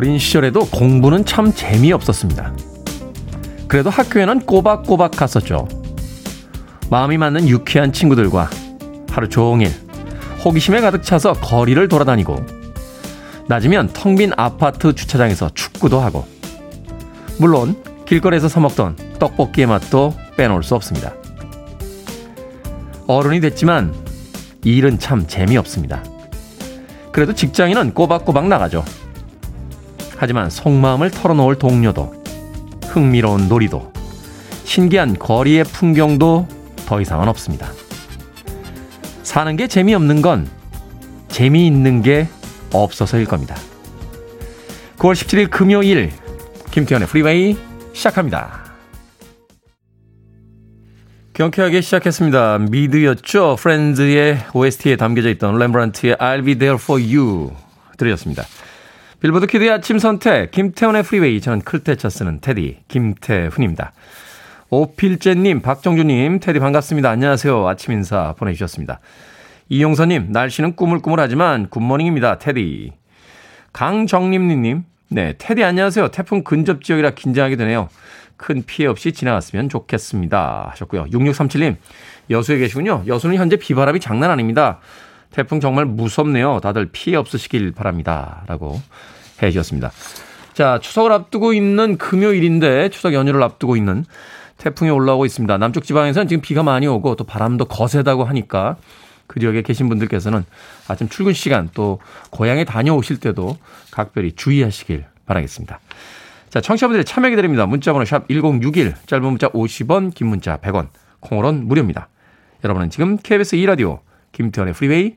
어린 시절에도 공부는 참 재미없었습니다. 그래도 학교에는 꼬박꼬박 갔었죠. 마음이 맞는 유쾌한 친구들과 하루 종일 호기심에 가득 차서 거리를 돌아다니고 낮이면 텅 빈 아파트 주차장에서 축구도 하고 물론 길거리에서 사먹던 떡볶이의 맛도 빼놓을 수 없습니다. 어른이 됐지만 일은 참 재미없습니다. 그래도 직장인은 꼬박꼬박 나가죠. 하지만 속마음을 털어놓을 동료도, 흥미로운 놀이도, 신기한 거리의 풍경도 더 이상은 없습니다. 사는 게 재미없는 건 재미있는 게 없어서일 겁니다. 9월 17일 금요일, 김태훈의 프리웨이 시작합니다. 경쾌하게 시작했습니다. 미드였죠. 프렌즈의 OST에 담겨져 있던 렘브란츠의 I'll be there for you 들으셨습니다. 빌보드 kid의 아침 선택, 김태훈의 프리웨이, 저는 클테차 쓰는 테디, 김태훈입니다. 오필재님, 박정주님, 테디 반갑습니다. 안녕하세요. 아침 인사 보내주셨습니다. 이용서님, 날씨는 꾸물꾸물하지만 good morning입니다. 테디. 강정림님, 네, 테디 안녕하세요. 태풍 근접 지역이라 긴장하게 되네요. 큰 피해 없이 지나갔으면 좋겠습니다. 하셨고요. 6637님, 여수에 계시군요. 여수는 현재 비바람이 장난 아닙니다. 태풍 정말 무섭네요. 다들 피해 없으시길 바랍니다. 라고 해 주셨습니다. 자, 추석을 앞두고 있는 금요일인데 추석 연휴를 앞두고 있는 태풍이 올라오고 있습니다. 남쪽 지방에서는 지금 비가 많이 오고 또 바람도 거세다고 하니까 그 지역에 계신 분들께서는 아침 출근 시간 또 고향에 다녀오실 때도 각별히 주의하시길 바라겠습니다. 자, 청취자분들의 참여 기다립니다. 문자번호 샵 1061, 짧은 문자 50원, 긴 문자 100원, 콩으로는 무료입니다. 여러분은 지금 KBS 2라디오 김태훈의 프리웨이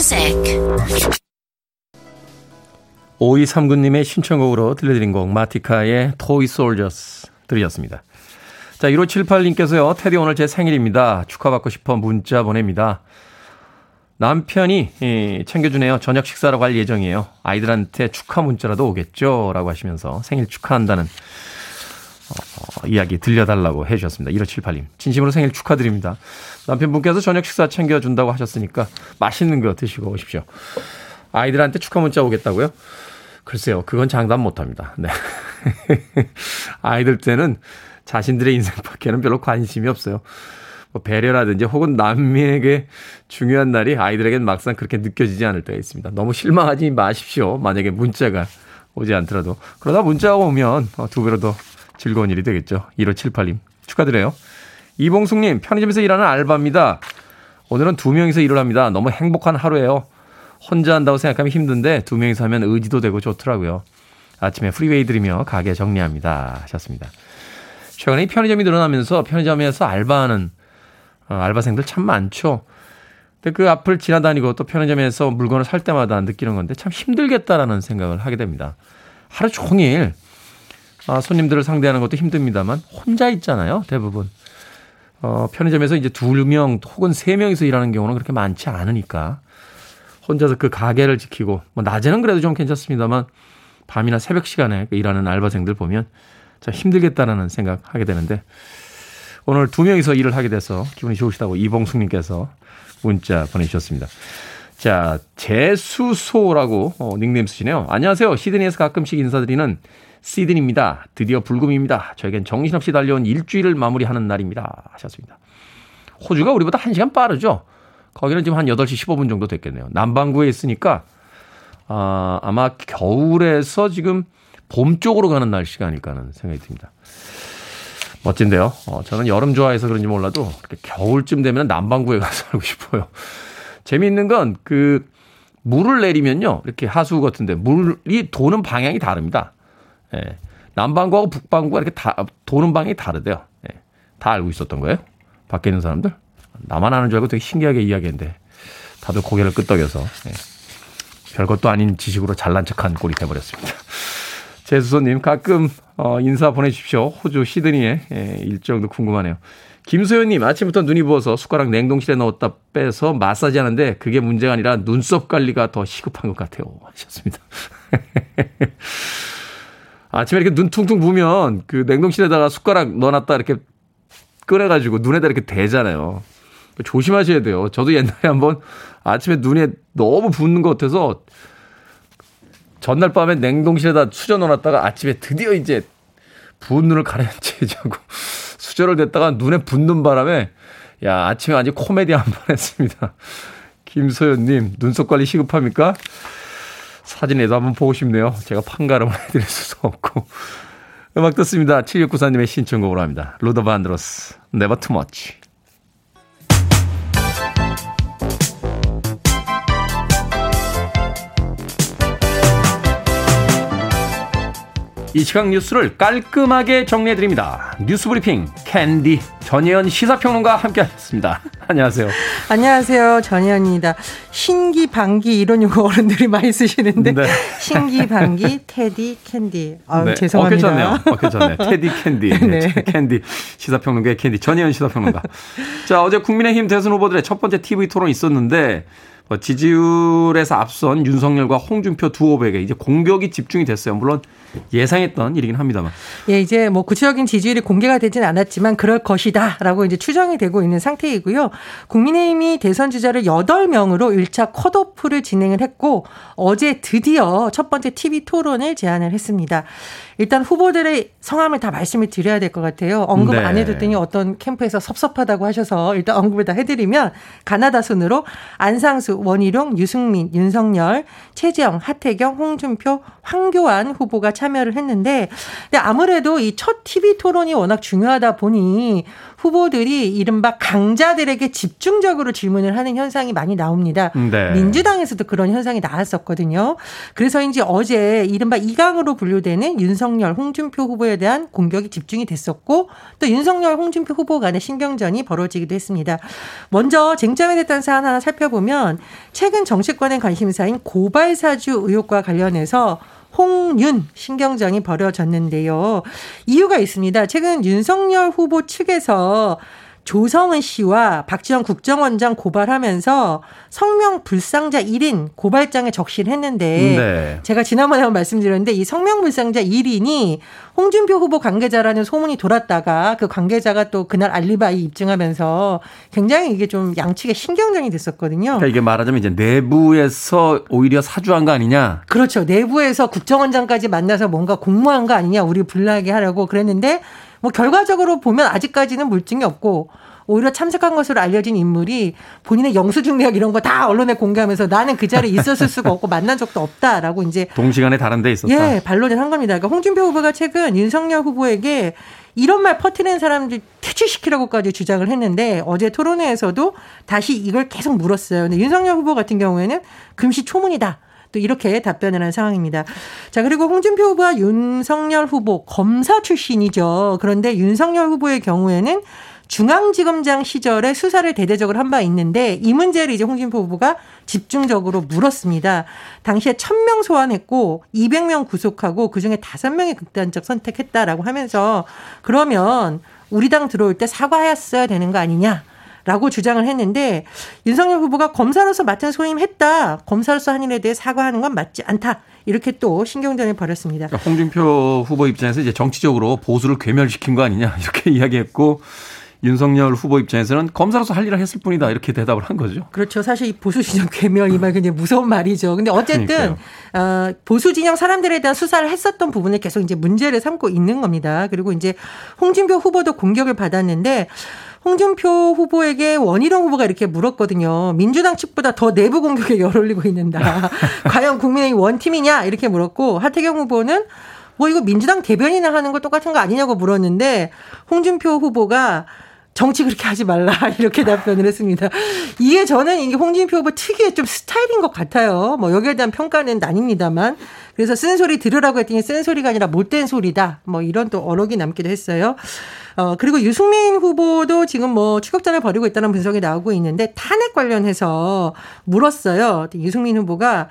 music. 5239님의 신청곡으로 들려드린 곡 마티카의 토이 솔저스 들으셨습니다. 자, 1578님께서요. 테디 오늘 제 생일입니다. 축하받고 싶어 문자 보냅니다. 남편이 예, 챙겨주네요. 저녁 식사로 갈 예정이에요. 아이들한테 축하 문자라도 오겠죠? 라고 하시면서 생일 축하한다는 어, 이야기 들려달라고 해주셨습니다. 1578님. 진심으로 생일 축하드립니다. 남편분께서 저녁 식사 챙겨준다고 하셨으니까 맛있는 거 드시고 오십시오. 아이들한테 축하 문자 오겠다고요? 글쎄요. 그건 장담 못 합니다. 네. 아이들 때는 자신들의 인생밖에는 별로 관심이 없어요. 뭐 배려라든지 혹은 남에게 중요한 날이 아이들에게는 막상 그렇게 느껴지지 않을 때가 있습니다. 너무 실망하지 마십시오. 만약에 문자가 오지 않더라도. 그러다 문자가 오면 어, 두 배로 더 즐거운 일이 되겠죠. 1578님 축하드려요. 이봉숙님 편의점에서 일하는 알바입니다. 오늘은 두 명이서 일을 합니다. 너무 행복한 하루예요. 혼자 한다고 생각하면 힘든데 두 명이서 하면 의지도 되고 좋더라고요. 아침에 프리웨이 들으며 가게 정리합니다. 하셨습니다. 최근에 편의점이 늘어나면서 편의점에서 알바하는 어, 알바생들 참 많죠. 근데 그 앞을 지나다니고 또 편의점에서 물건을 살 때마다 느끼는 건데 참 힘들겠다라는 생각을 하게 됩니다. 하루 종일 아, 손님들을 상대하는 것도 힘듭니다만 혼자 있잖아요. 대부분. 어, 편의점에서 이제 두 명 혹은 세 명이서 일하는 경우는 그렇게 많지 않으니까 혼자서 그 가게를 지키고 뭐 낮에는 그래도 좀 괜찮습니다만 밤이나 새벽 시간에 그 일하는 알바생들 보면 참 힘들겠다라는 생각하게 되는데 오늘 두 명이서 일을 하게 돼서 기분이 좋으시다고 이봉숙님께서 문자 보내주셨습니다. 자, 재수소라고 어, 닉네임 쓰시네요. 안녕하세요. 시드니에서 가끔씩 인사드리는 시드니입니다. 드디어 불금입니다. 저에겐 정신없이 달려온 일주일을 마무리하는 날입니다. 하셨습니다. 호주가 우리보다 1시간 빠르죠? 거기는 지금 한 8시 15분 정도 됐겠네요. 남반구에 있으니까, 아, 아마 겨울에서 지금 봄 쪽으로 가는 날씨가 아닐까 하는 생각이 듭니다. 멋진데요. 어, 저는 여름 좋아해서 그런지 몰라도 겨울쯤 되면 남반구에 가서 살고 싶어요. 재미있는 건 그 물을 내리면요. 이렇게 하수 같은데 물이 도는 방향이 다릅니다. 예. 남방구하고 북방구가 이렇게 다 도는 방이 다르대요. 예. 다 알고 있었던 거예요? 밖에 있는 사람들? 나만 아는 줄 알고 되게 신기하게 이야기했는데 다들 고개를 끄덕여서 예. 별것도 아닌 지식으로 잘난 척한 꼴이 돼버렸습니다. 제수소님 가끔 어, 인사 보내주십시오. 호주 시드니의 예, 일정도 궁금하네요. 김소연님 아침부터 눈이 부어서 숟가락 냉동실에 넣었다 빼서 마사지 하는데 그게 문제가 아니라 눈썹 관리가 더 시급한 것 같아요. 하셨습니다. 아침에 이렇게 눈 퉁퉁 부으면 그 냉동실에다가 숟가락 넣어놨다 이렇게 꺼내가지고 눈에다 이렇게 대잖아요. 조심하셔야 돼요. 저도 옛날에 한번 아침에 눈에 너무 붓는 것 같아서 전날 밤에 냉동실에다 수저 넣어놨다가 아침에 드디어 이제 부은 눈을 가려채 자고 수저를 댔다가 눈에 붓는 바람에 야 아침에 아주 코미디 한 번 했습니다. 김소연님 눈썹 관리 시급합니까? 사진에도 한번 보고 싶네요. 제가 판가름을 해드릴 수도 없고. 음악 듣습니다. 7694님의 신청곡으로 합니다. 루더 반드로스, Never Too Much. 이 시각 뉴스를 깔끔하게 정리해드립니다. 뉴스브리핑 캔디 전예현 시사평론가 함께하셨습니다. 안녕하세요. 안녕하세요. 전예현입니다. 신기 방기 이런 용어 어른들이 많이 쓰시는데 네. 신기 방기 테디 캔디. 아 네. 죄송합니다. 어, 괜찮네요. 어, 괜찮네. 테디 캔디. 네. 네. 캔디 시사평론가의 캔디 전예현 시사평론가. 자 어제 국민의힘 대선 후보들의 첫 번째 TV 토론 있었는데 뭐 지지율에서 앞선 윤석열과 홍준표 두 후보에게 이제 공격이 집중이 됐어요. 물론 예상했던 일이긴 합니다만. 예, 이제 뭐 구체적인 지지율이 공개가 되진 않았지만 그럴 것이다라고 이제 추정이 되고 있는 상태이고요. 국민의힘이 대선 주자를 8명으로 1차 컷오프를 진행을 했고 어제 드디어 첫 번째 TV 토론을 제안을 했습니다. 일단 후보들의 성함을 다 말씀을 드려야 될 것 같아요. 언급 네. 안 해줬더니 어떤 캠프에서 섭섭하다고 하셔서 일단 언급을 다 해드리면 가나다 순으로 안상수, 원희룡, 유승민, 윤석열, 최재형, 하태경, 홍준표, 황교안 후보가 참여를 했는데 근데 아무래도 이 첫 TV 토론이 워낙 중요하다 보니 후보들이 이른바 강자들에게 집중적으로 질문을 하는 현상이 많이 나옵니다. 네. 민주당에서도 그런 현상이 나왔었거든요. 그래서인지 어제 이른바 이강으로 분류되는 윤석열, 홍준표 후보에 대한 공격이 집중이 됐었고 또 윤석열, 홍준표 후보 간의 신경전이 벌어지기도 했습니다. 먼저 쟁점이 됐던 사안 하나 살펴보면 최근 정치권의 관심사인 고발사주 의혹과 관련해서 홍윤 신경전이 벌어졌는데요. 이유가 있습니다. 최근 윤석열 후보 측에서 조성은 씨와 박지원 국정원장 고발하면서 성명 불상자 1인 고발장에 적시를 했는데 네. 제가 지난번에 한번 말씀드렸는데 이 성명 불상자 1인이 홍준표 후보 관계자라는 소문이 돌았다가 그 관계자가 또 그날 알리바이 입증하면서 굉장히 이게 좀 양측에 신경전이 됐었거든요. 그러니까 이게 말하자면 이제 내부에서 오히려 사주한 거 아니냐? 그렇죠. 내부에서 국정원장까지 만나서 뭔가 공모한 거 아니냐? 우리 불나게 하려고 그랬는데 뭐 결과적으로 보면 아직까지는 물증이 없고 오히려 참석한 것으로 알려진 인물이 본인의 영수증 내역 이런 거 다 언론에 공개하면서 나는 그 자리에 있었을 수가 없고 만난 적도 없다라고 이제 동시간에 다른 데 있었다. 예, 반론을 한 겁니다. 그러니까 홍준표 후보가 최근 윤석열 후보에게 이런 말 퍼트리는 사람들 퇴치시키라고까지 주장을 했는데 어제 토론회에서도 다시 이걸 계속 물었어요. 근데 윤석열 후보 같은 경우에는 금시 초문이다. 또 이렇게 답변을 한 상황입니다. 자, 그리고 홍준표 후보와 윤석열 후보 검사 출신이죠. 그런데 윤석열 후보의 경우에는 중앙지검장 시절에 수사를 대대적으로 한 바 있는데 이 문제를 이제 홍준표 후보가 집중적으로 물었습니다. 당시에 1000명 소환했고 200명 구속하고 그중에 5명이 극단적 선택했다라고 하면서 그러면 우리 당 들어올 때 사과했어야 되는 거 아니냐. 라고 주장을 했는데 윤석열 후보가 검사로서 맡은 소임했다. 검사로서 한 일에 대해 사과하는 건 맞지 않다. 이렇게 또 신경전을 벌였습니다. 그러니까 홍준표 후보 입장에서 이제 정치적으로 보수를 괴멸시킨 거 아니냐 이렇게 이야기했고 윤석열 후보 입장에서는 검사로서 할 일을 했을 뿐이다 이렇게 대답을 한 거죠. 그렇죠. 사실 이 보수 진영 괴멸 이 말 굉장히 무서운 말이죠. 근데 어쨌든 어, 보수 진영 사람들에 대한 수사를 했었던 부분을 계속 이제 문제를 삼고 있는 겁니다. 그리고 이제 홍준표 후보도 공격을 받았는데 홍준표 후보에게 원희룡 후보가 이렇게 물었거든요. 민주당 측보다 더 내부 공격에 열 올리고 있는다. 과연 국민의힘 원팀이냐 이렇게 물었고 하태경 후보는 뭐 이거 민주당 대변인을 하는 거 똑같은 거 아니냐고 물었는데 홍준표 후보가 정치 그렇게 하지 말라 이렇게 답변을 했습니다. 이게 저는 이게 홍준표 후보 특유의 좀 스타일인 것 같아요. 뭐 여기에 대한 평가는 나뉩니다만 그래서 쓴 소리 들으라고 했더니 쓴 소리가 아니라 못된 소리다. 뭐 이런 또 어록이 남기도 했어요. 어, 그리고 유승민 후보도 지금 뭐 추격전을 벌이고 있다는 분석이 나오고 있는데 탄핵 관련해서 물었어요. 유승민 후보가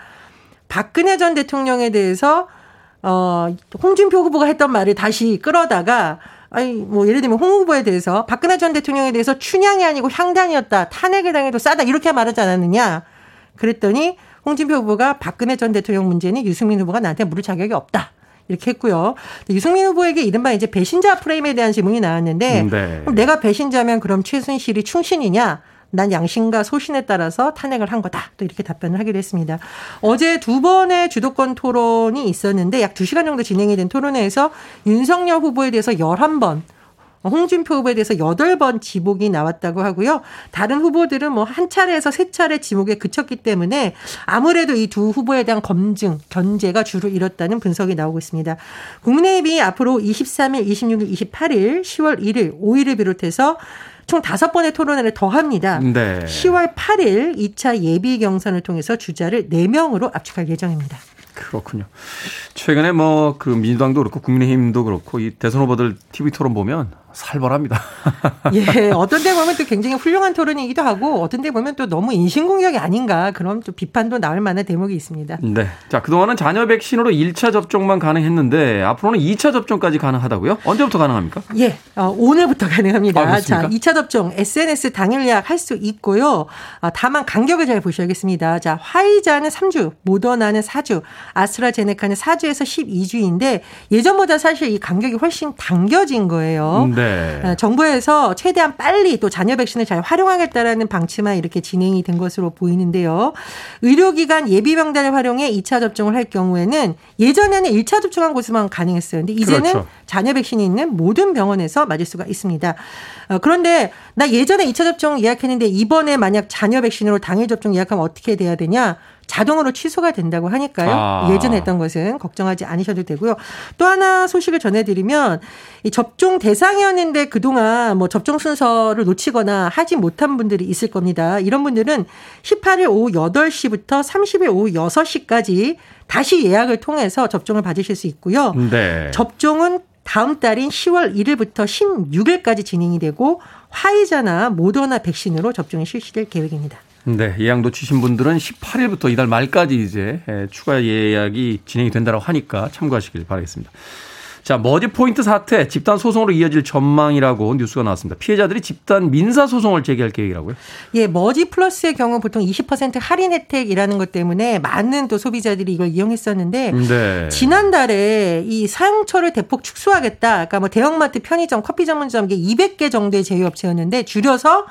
박근혜 전 대통령에 대해서 어, 홍준표 후보가 했던 말을 다시 끌어다가 아니 뭐 예를 들면 홍 후보에 대해서 박근혜 전 대통령에 대해서 춘향이 아니고 향단이었다. 탄핵을 당해도 싸다. 이렇게 말하지 않았느냐. 그랬더니 홍준표 후보가 박근혜 전 대통령 문제는 유승민 후보가 나한테 물을 자격이 없다. 이렇게 했고요. 유승민 후보에게 이른바 이제 배신자 프레임에 대한 질문이 나왔는데 네. 그럼 내가 배신자면 그럼 최순실이 충신이냐? 난 양심과 소신에 따라서 탄핵을 한 거다. 또 이렇게 답변을 하기로 했습니다. 어제 두 번의 주도권 토론이 있었는데 약 2시간 정도 진행이 된 토론회에서 윤석열 후보에 대해서 11번 홍준표 후보에 대해서 8번 지목이 나왔다고 하고요. 다른 후보들은 뭐 한 차례에서 세 차례 지목에 그쳤기 때문에 아무래도 이 두 후보에 대한 검증, 견제가 주로 이뤘다는 분석이 나오고 있습니다. 국민의힘이 앞으로 23일, 26일, 28일, 10월 1일, 5일을 비롯해서 총 다섯 번의 토론회를 더 합니다. 네. 10월 8일 2차 예비 경선을 통해서 주자를 4명으로 압축할 예정입니다. 그렇군요. 최근에 뭐 그 민주당도 그렇고 국민의힘도 그렇고 이 대선 후보들 TV 토론 보면 살벌합니다. 예, 어떤 데 보면 또 굉장히 훌륭한 토론이기도 하고 어떤 데 보면 또 너무 인신공격이 아닌가 그런 좀 비판도 나올 만한 대목이 있습니다. 네. 자, 그동안은 자녀 백신으로 1차 접종만 가능했는데 앞으로는 2차 접종까지 가능하다고요? 언제부터 가능합니까? 예, 어, 오늘부터 가능합니다. 아, 자, 2차 접종 SNS 당일 예약 할 수 있고요. 아, 다만 간격을 잘 보셔야겠습니다. 자, 화이자는 3주, 모더나는 4주, 아스트라제네카는 4주에서 12주인데 예전보다 사실 이 간격이 훨씬 당겨진 거예요. 네. 네. 어, 정부에서 최대한 빨리 또 자녀 백신을 잘 활용하겠다라는 방침만 이렇게 진행이 된 것으로 보이는데요. 의료기관 예비 명단을 활용해 2차 접종을 할 경우에는 예전에는 1차 접종한 곳에만 가능했어요. 근데 이제는 그렇죠. 자녀 백신이 있는 모든 병원에서 맞을 수가 있습니다. 어, 그런데 나 예전에 2차 접종 예약했는데 이번에 만약 자녀 백신으로 당일 접종 예약하면 어떻게 돼야 되냐? 자동으로 취소가 된다고 하니까요. 아. 예전에 했던 것은 걱정하지 않으셔도 되고요. 또 하나 소식을 전해드리면 이 접종 대상이었는데 그동안 뭐 접종 순서를 놓치거나 하지 못한 분들이 있을 겁니다. 이런 분들은 18일 오후 8시부터 30일 오후 6시까지 다시 예약을 통해서 접종을 받으실 수 있고요. 네. 접종은 다음 달인 10월 1일부터 16일까지 진행이 되고 화이자나 모더나 백신으로 접종이 실시될 계획입니다. 네, 예약 놓치신 분들은 18일부터 이달 말까지 이제 추가 예약이 진행이 된다고 하니까 참고하시길 바라겠습니다. 자, 머지 포인트 사태 집단 소송으로 이어질 전망이라고 뉴스가 나왔습니다. 피해자들이 집단 민사 소송을 제기할 계획이라고요? 예, 머지 플러스의 경우 보통 20% 할인 혜택이라는 것 때문에 많은 또 소비자들이 이걸 이용했었는데 네. 지난달에 이 사용처를 대폭 축소하겠다. 그러니까 뭐 대형마트, 편의점, 커피 전문점 이게 200개 정도의 제휴업체였는데 줄여서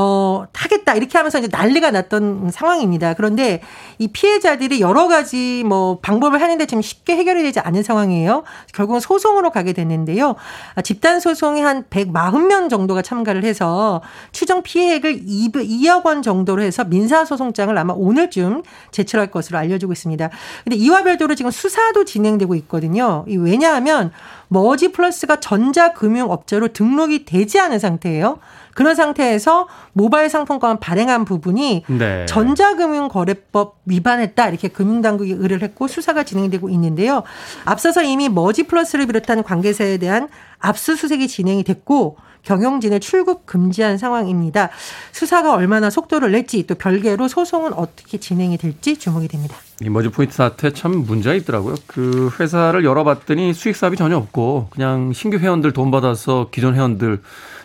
어, 하겠다 이렇게 하면서 이제 난리가 났던 상황입니다. 그런데 이 피해자들이 여러 가지 뭐 방법을 하는데 좀 쉽게 해결이 되지 않은 상황이에요. 결국은 소송으로 가게 됐는데요. 아, 집단 소송이 한 140명 정도가 참가를 해서 추정 피해액을 2억 원 정도로 해서 민사 소송장을 아마 오늘쯤 제출할 것으로 알려지고 있습니다. 근데 이와 별도로 지금 수사도 진행되고 있거든요. 왜냐하면 머지 플러스가 전자금융업자로 등록이 되지 않은 상태예요. 그런 상태에서 모바일 상품권 발행한 부분이 네. 전자금융거래법 위반했다 이렇게 금융당국이 의뢰를 했고 수사가 진행되고 있는데요. 앞서서 이미 머지 플러스를 비롯한 관계사에 대한 압수수색이 진행이 됐고 경영진을 출국 금지한 상황입니다. 수사가 얼마나 속도를 낼지 또 별개로 소송은 어떻게 진행이 될지 주목이 됩니다. 이 머지 포인트 사태 참 문제가 있더라고요. 그 회사를 열어봤더니 수익 사업이 전혀 없고 그냥 신규 회원들 돈 받아서 기존 회원들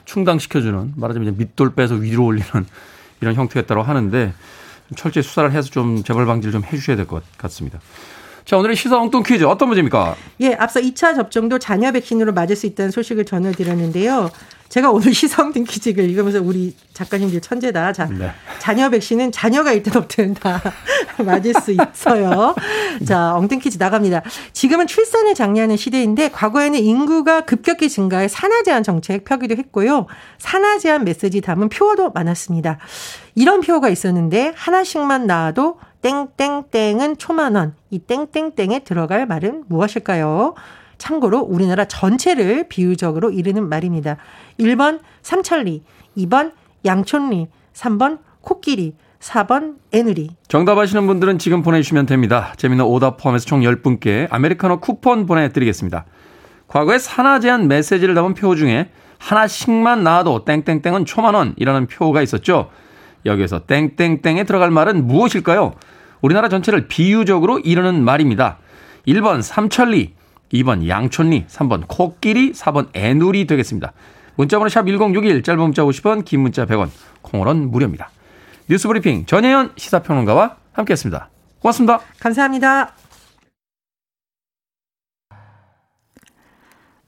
충당시켜주는 말하자면 밑돌 빼서 위로 올리는 이런 형태였다고 하는데 철저히 수사를 해서 좀 재벌 방지를 좀 해주셔야 될 것 같습니다. 자, 오늘의 시사 엉뚱 퀴즈 어떤 문제입니까? 예, 앞서 2차 접종도 자녀 백신으로 맞을 수 있다는 소식을 전해드렸는데요. 제가 오늘 시성등 퀴즈를 읽으면서 우리 작가님들 천재다. 자, 네. 자녀 백신은 자녀가 있든 없든 다 맞을 수 있어요. 자, 엉뚱 퀴즈 나갑니다. 지금은 출산을 장려하는 시대인데 과거에는 인구가 급격히 증가해 산하 제한 정책 펴기도 했고요. 산하 제한 메시지 담은 표어도 많았습니다. 이런 표어가 있었는데 하나씩만 나와도 땡땡땡은 초만 원. 이 땡땡땡에 들어갈 말은 무엇일까요? 참고로 우리나라 전체를 비유적으로 이르는 말입니다. 1번 삼천리, 2번 양촌리, 3번 코끼리, 4번 애누리. 정답 아시는 분들은 지금 보내주시면 됩니다. 재미있는 오답 포함해서 총 10분께 아메리카노 쿠폰 보내드리겠습니다. 과거에 산하 제한 메시지를 담은 표 중에 하나씩만 나와도 땡땡땡은 초만원이라는 표가 있었죠. 여기에서 땡땡땡에 들어갈 말은 무엇일까요? 우리나라 전체를 비유적으로 이르는 말입니다. 1번 삼천리, 2번 양촌리, 3번 코끼리, 4번 애누리 되겠습니다. 문자번호 샵 1061, 짧은 문자 50원, 긴 문자 100원, 콩으로는 무료입니다. 뉴스브리핑 전혜연 시사평론가와 함께했습니다. 고맙습니다. 감사합니다.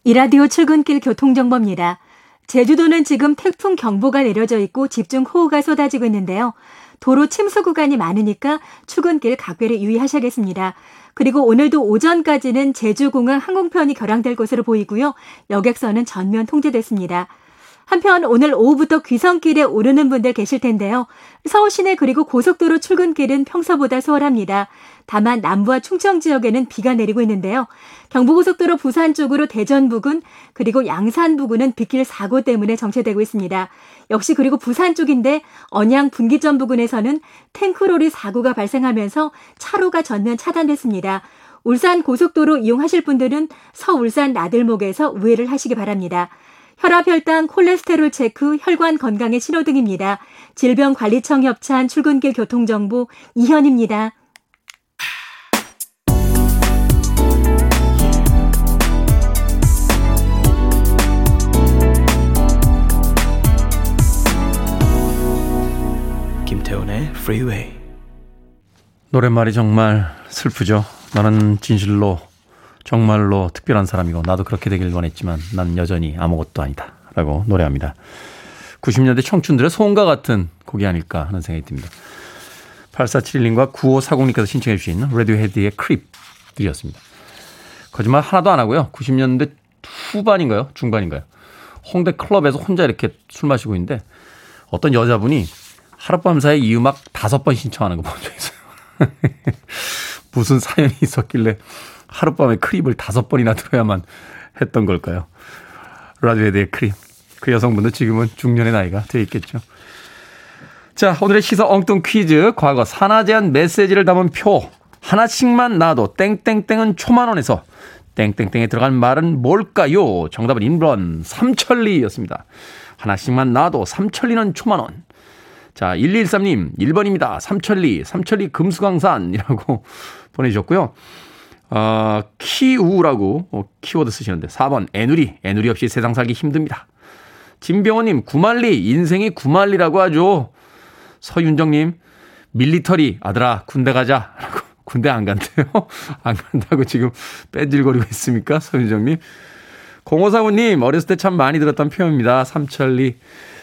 이라디오 출근길 교통정보입니다. 제주도는 지금 태풍 경보가 내려져 있고 집중 호우가 쏟아지고 있는데요. 도로 침수 구간이 많으니까 출근길 각별히 유의하셔야겠습니다. 그리고 오늘도 오전까지는 제주공항 항공편이 결항될 것으로 보이고요. 여객선은 전면 통제됐습니다. 한편 오늘 오후부터 귀성길에 오르는 분들 계실 텐데요. 서울 시내 그리고 고속도로 출근길은 평소보다 수월합니다. 다만 남부와 충청 지역에는 비가 내리고 있는데요. 경부고속도로 부산 쪽으로 대전 부근 그리고 양산 부근은 빗길 사고 때문에 정체되고 있습니다. 역시 그리고 부산 쪽인데 언양 분기점 부근에서는 탱크로리 사고가 발생하면서 차로가 전면 차단됐습니다. 울산 고속도로 이용하실 분들은 서울산 나들목에서 우회를 하시기 바랍니다. 혈압, 혈당, 콜레스테롤 체크, 혈관 건강의 신호 등입니다. 질병관리청 협찬 출근길 교통정보 이현입니다. 김태훈의 Freeway. 노랫말이 정말 슬프죠. 나는 진실로 정말로 특별한 사람이고 나도 그렇게 되길 원했지만 난 여전히 아무것도 아니다. 라고 노래합니다. 90년대 청춘들의 송가와 같은 곡이 아닐까 하는 생각이 듭니다. 8471님과 9540님께서 신청해 주신 라디오헤드의 Creep 들으셨습니다. 거짓말 하나도 안 하고요. 90년대 후반인가요? 중반인가요? 홍대 클럽에서 혼자 이렇게 술 마시고 있는데 어떤 여자분이 하룻밤 사이에 이 음악 다섯 번 신청하는 거 본 적 있어요. 무슨 사연이 있었길래 하룻밤에 Creep을 다섯 번이나 들어야만 했던 걸까요? 라디오헤드의 Creep. 그 여성분도 지금은 중년의 나이가 돼 있겠죠. 자, 오늘의 시사 엉뚱 퀴즈. 과거 산아 제한 메시지를 담은 표어 하나씩만 낳아도 땡땡땡은 초만원에서 땡땡땡에 들어간 말은 뭘까요? 정답은 일번 삼천리였습니다. 하나씩만 낳아도 삼천리는 초만원. 자, 1213님, 1번입니다. 삼천리, 삼천리 금수강산이라고 보내주셨고요. 어, 키우라고 어, 키워드 쓰시는데 4번 애누리 애누리 없이 세상 살기 힘듭니다. 진병호님 구말리 인생이 구말리라고 하죠. 서윤정님 밀리터리 아들아 군대 가자라고 군대 안 간대요. 안 간다고 지금 뺀질거리고 있습니까? 서윤정님. 0545님 어렸을 때 참 많이 들었던 표현입니다. 삼천리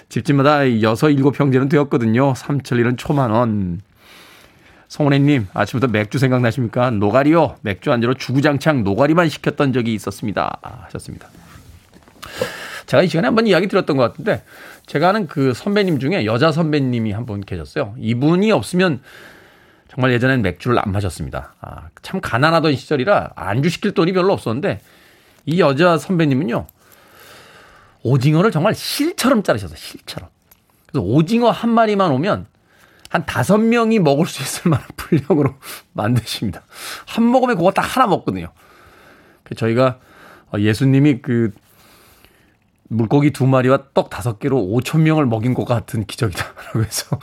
집집마다 여섯 일곱 형제는 되었거든요. 삼천리는 초만원. 송은혜님, 아침부터 맥주 생각나십니까? 노가리요. 맥주 안주로 주구장창 노가리만 시켰던 적이 있었습니다. 하셨습니다. 제가 이 시간에 한번 이야기 드렸던 것 같은데, 제가 아는 그 선배님 중에 여자 선배님이 한 분 계셨어요. 이분이 없으면 정말 예전엔 맥주를 안 마셨습니다. 아, 참 가난하던 시절이라 안주 시킬 돈이 별로 없었는데, 이 여자 선배님은요, 오징어를 정말 실처럼 자르셨어요. 실처럼. 그래서 오징어 한 마리만 오면 한 다섯 명이 먹을 수 있을 만한 분량으로 만드십니다. 한 모금에 그거 딱 하나 먹거든요. 저희가 예수님이 그 물고기 두 마리와 떡 다섯 개로 5천 명을 먹인 것 같은 기적이다. 라고 해서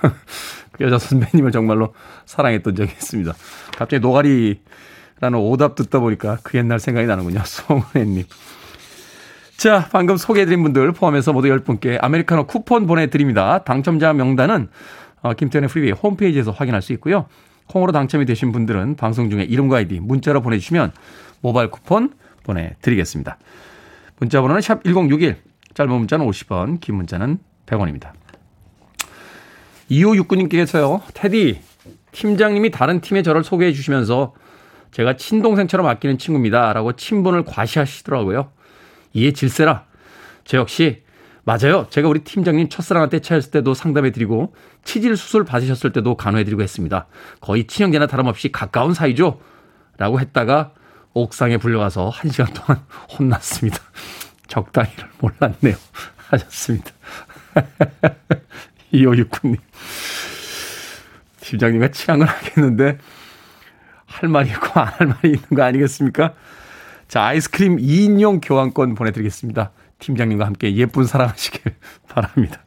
그 여자 선배님을 정말로 사랑했던 적이 있습니다. 갑자기 노가리라는 오답 듣다 보니까 그 옛날 생각이 나는군요. 송은혜님. 자, 방금 소개해드린 분들 포함해서 모두 10분께 아메리카노 쿠폰 보내드립니다. 당첨자 명단은 어, 김태훈의 프리웨이 홈페이지에서 확인할 수 있고요. 콩으로 당첨이 되신 분들은 방송 중에 이름과 아이디 문자로 보내주시면 모바일 쿠폰 보내드리겠습니다. 문자 번호는 샵 1061, 짧은 문자는 50원, 긴 문자는 100원입니다. 2569님께서요, 테디, 팀장님이 다른 팀에 저를 소개해 주시면서 제가 친동생처럼 아끼는 친구입니다. 라고 친분을 과시하시더라고요. 이에 질세라. 저 역시 맞아요. 제가 우리 팀장님 첫사랑한테 차였을 때도 상담해드리고 치질 수술 받으셨을 때도 간호해드리고 했습니다. 거의 친형제나 다름없이 가까운 사이죠. 라고 했다가 옥상에 불려가서 한 시간 동안 혼났습니다. 적당히를 몰랐네요. 하셨습니다. 2569님. 팀장님과 취향을 하겠는데, 할 말이 있고 안 할 말이 있는 거 아니겠습니까? 자, 아이스크림 2인용 교환권 보내드리겠습니다. 팀장님과 함께 예쁜 사랑 하시길 바랍니다.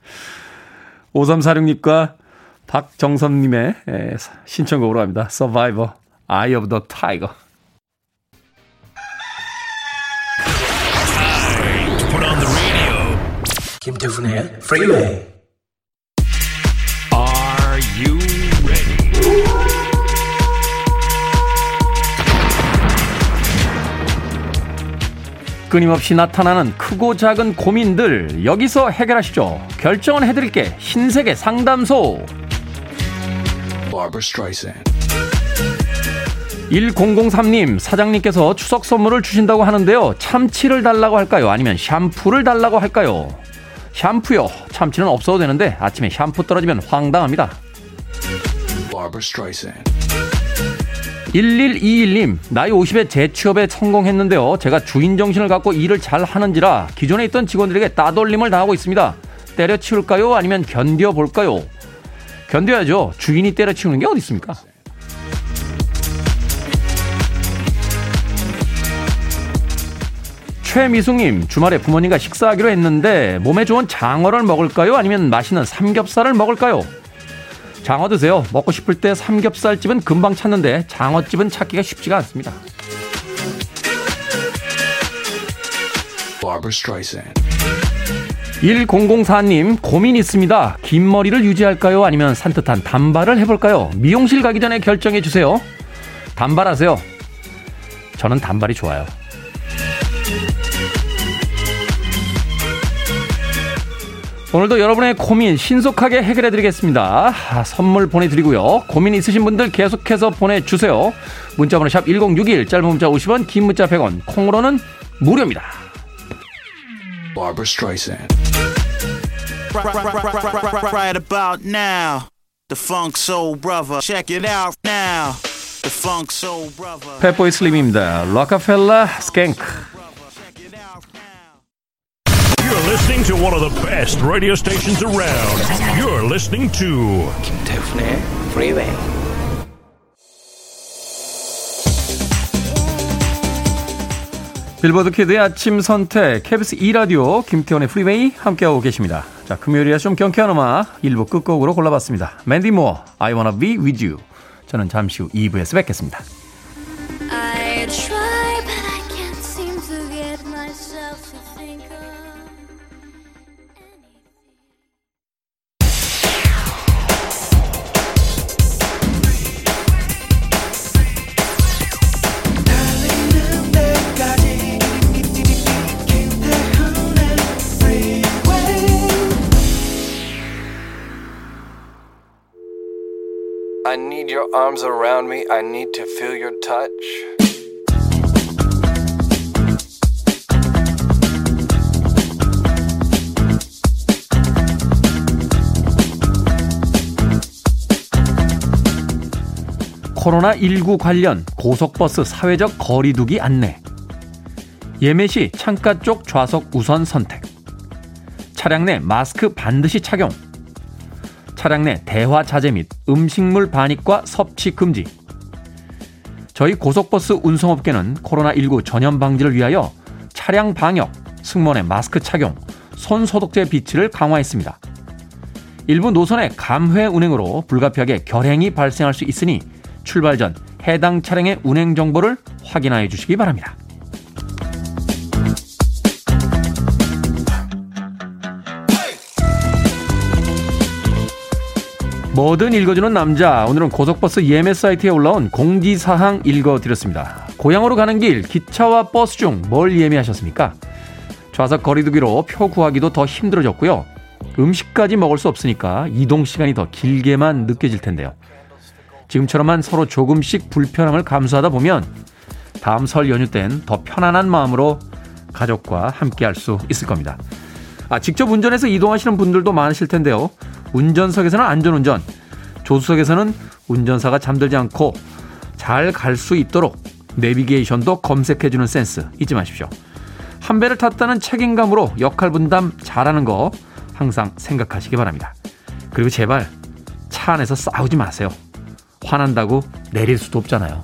5346님과 박정선님의 신청곡으로 합니다. Survivor, Eye of the Tiger. 김태훈의 Freeway. Are 끊임없이 나타나는 크고 작은 고민들 여기서 해결하시죠. 결정은 해드릴게 흰색의 상담소. 1003님, 사장님께서 추석 선물을 주신다고 하는데요. 참치를 달라고 할까요? 아니면 샴푸를 달라고 할까요? 샴푸요. 참치는 없어도 되는데 아침에 샴푸 떨어지면 황당합니다. 1121님, 나이 50에 재취업에 성공했는데요. 제가 주인 정신을 갖고 일을 잘 하는지라 기존에 있던 직원들에게 따돌림을 당하고 있습니다. 때려치울까요? 아니면 견뎌볼까요? 견뎌야죠. 주인이 때려치우는 게 어디 있습니까? 최미숙님, 주말에 부모님과 식사하기로 했는데 몸에 좋은 장어를 먹을까요? 아니면 맛있는 삼겹살을 먹을까요? 장어 드세요. 먹고 싶을 때 삼겹살집은 금방 찾는데 장어집은 찾기가 쉽지가 않습니다. 1004님, 고민 있습니다. 긴 머리를 유지할까요? 아니면 산뜻한 단발을 해볼까요? 미용실 가기 전에 결정해 주세요. 단발하세요. 저는 단발이 좋아요. 오늘도 여러분의 고민 신속하게 해결해 드리겠습니다. 아, 선물 보내드리고요. 고민 있으신 분들 계속해서 보내주세요. 문자번호 샵 1061, 짧은 문자 50원, 긴 문자 100원, 콩으로는 무료입니다. Barbara Streisand. Right about now, the Funk Soul Brother. Check it out now, the Funk Soul Brother. 페보이 슬림입니다. 락카펠라 스kenk. You're listening to one of the best radio stations around. You're listening to 김태훈의 Freeway. 빌보드 키드의 아침 선택 KBS 2 라디오 김태훈의 프리웨이 함께하고 계십니다. 자 금요일이라 좀 경쾌한 음악 일부 끝곡으로 골라봤습니다. 맨디 모어 I Wanna Be With You. 저는 잠시 후 2부에서 뵙겠습니다. Your arms around me. I need to feel your touch. 코로나19 관련 고속버스 사회적 거리두기 안내. 예매 시 창가 쪽 좌석 우선 선택. 차량 내 마스크 반드시 착용. 차량 내 대화 자제 및 음식물 반입과 섭취 금지. 저희 고속버스 운송업계는 코로나19 전염 방지를 위하여 차량 방역, 승무원의 마스크 착용, 손 소독제 비치를 강화했습니다. 일부 노선의 감회 운행으로 불가피하게 결행이 발생할 수 있으니 출발 전 해당 차량의 운행 정보를 확인하여 주시기 바랍니다. 뭐든 읽어주는 남자. 오늘은 고속버스 예매 사이트에 올라온 공지사항 읽어드렸습니다. 고향으로 가는 길, 기차와 버스 중 뭘 예매하셨습니까? 좌석 거리두기로 표 구하기도 더 힘들어졌고요. 음식까지 먹을 수 없으니까 이동 시간이 더 길게만 느껴질 텐데요. 지금처럼만 서로 조금씩 불편함을 감수하다 보면 다음 설 연휴 땐 더 편안한 마음으로 가족과 함께 할 수 있을 겁니다. 아, 직접 운전해서 이동하시는 분들도 많으실 텐데요. 운전석에서는 안전운전, 조수석에서는 운전사가 잠들지 않고 잘 갈 수 있도록 내비게이션도 검색해주는 센스 잊지 마십시오. 한 배를 탔다는 책임감으로 역할 분담 잘하는 거 항상 생각하시기 바랍니다. 그리고 제발 차 안에서 싸우지 마세요. 화난다고 내릴 수도 없잖아요.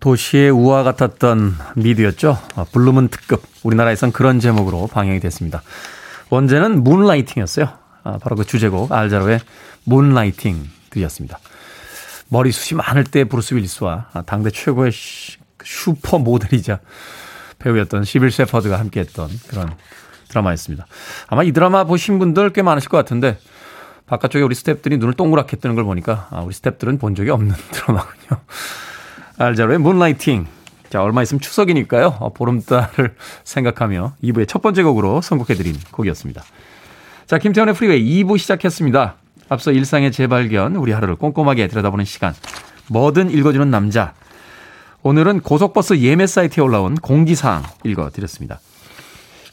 도시의 우화 같았던 미드였죠. 아, 블루문 특급. 우리나라에선 그런 제목으로 방영이 됐습니다. 원제는 Moonlighting이었어요. 아, 바로 그 주제곡 알 자로의 Moonlighting 들으셨습니다. 머리숱이 많을 때 브루스 윌리스와 당대 최고의 슈퍼 모델이자 배우였던 시빌 셰퍼드가 함께했던 그런 드라마였습니다. 아마 이 드라마 보신 분들 꽤 많으실 것 같은데 바깥쪽에 우리 스탭들이 눈을 동그랗게 뜨는 걸 보니까 아, 우리 스탭들은 본 적이 없는 드라마군요. 알 자로의 Moonlighting. 자, 얼마 있으면 추석이니까요. 어, 보름달을 생각하며 2부의 첫 번째 곡으로 선곡해드린 곡이었습니다. 자, 김태훈의 프리웨이 2부 시작했습니다. 앞서 일상의 재발견, 우리 하루를 꼼꼼하게 들여다보는 시간. 뭐든 읽어주는 남자. 오늘은 고속버스 예매 사이트에 올라온 공지사항 읽어드렸습니다.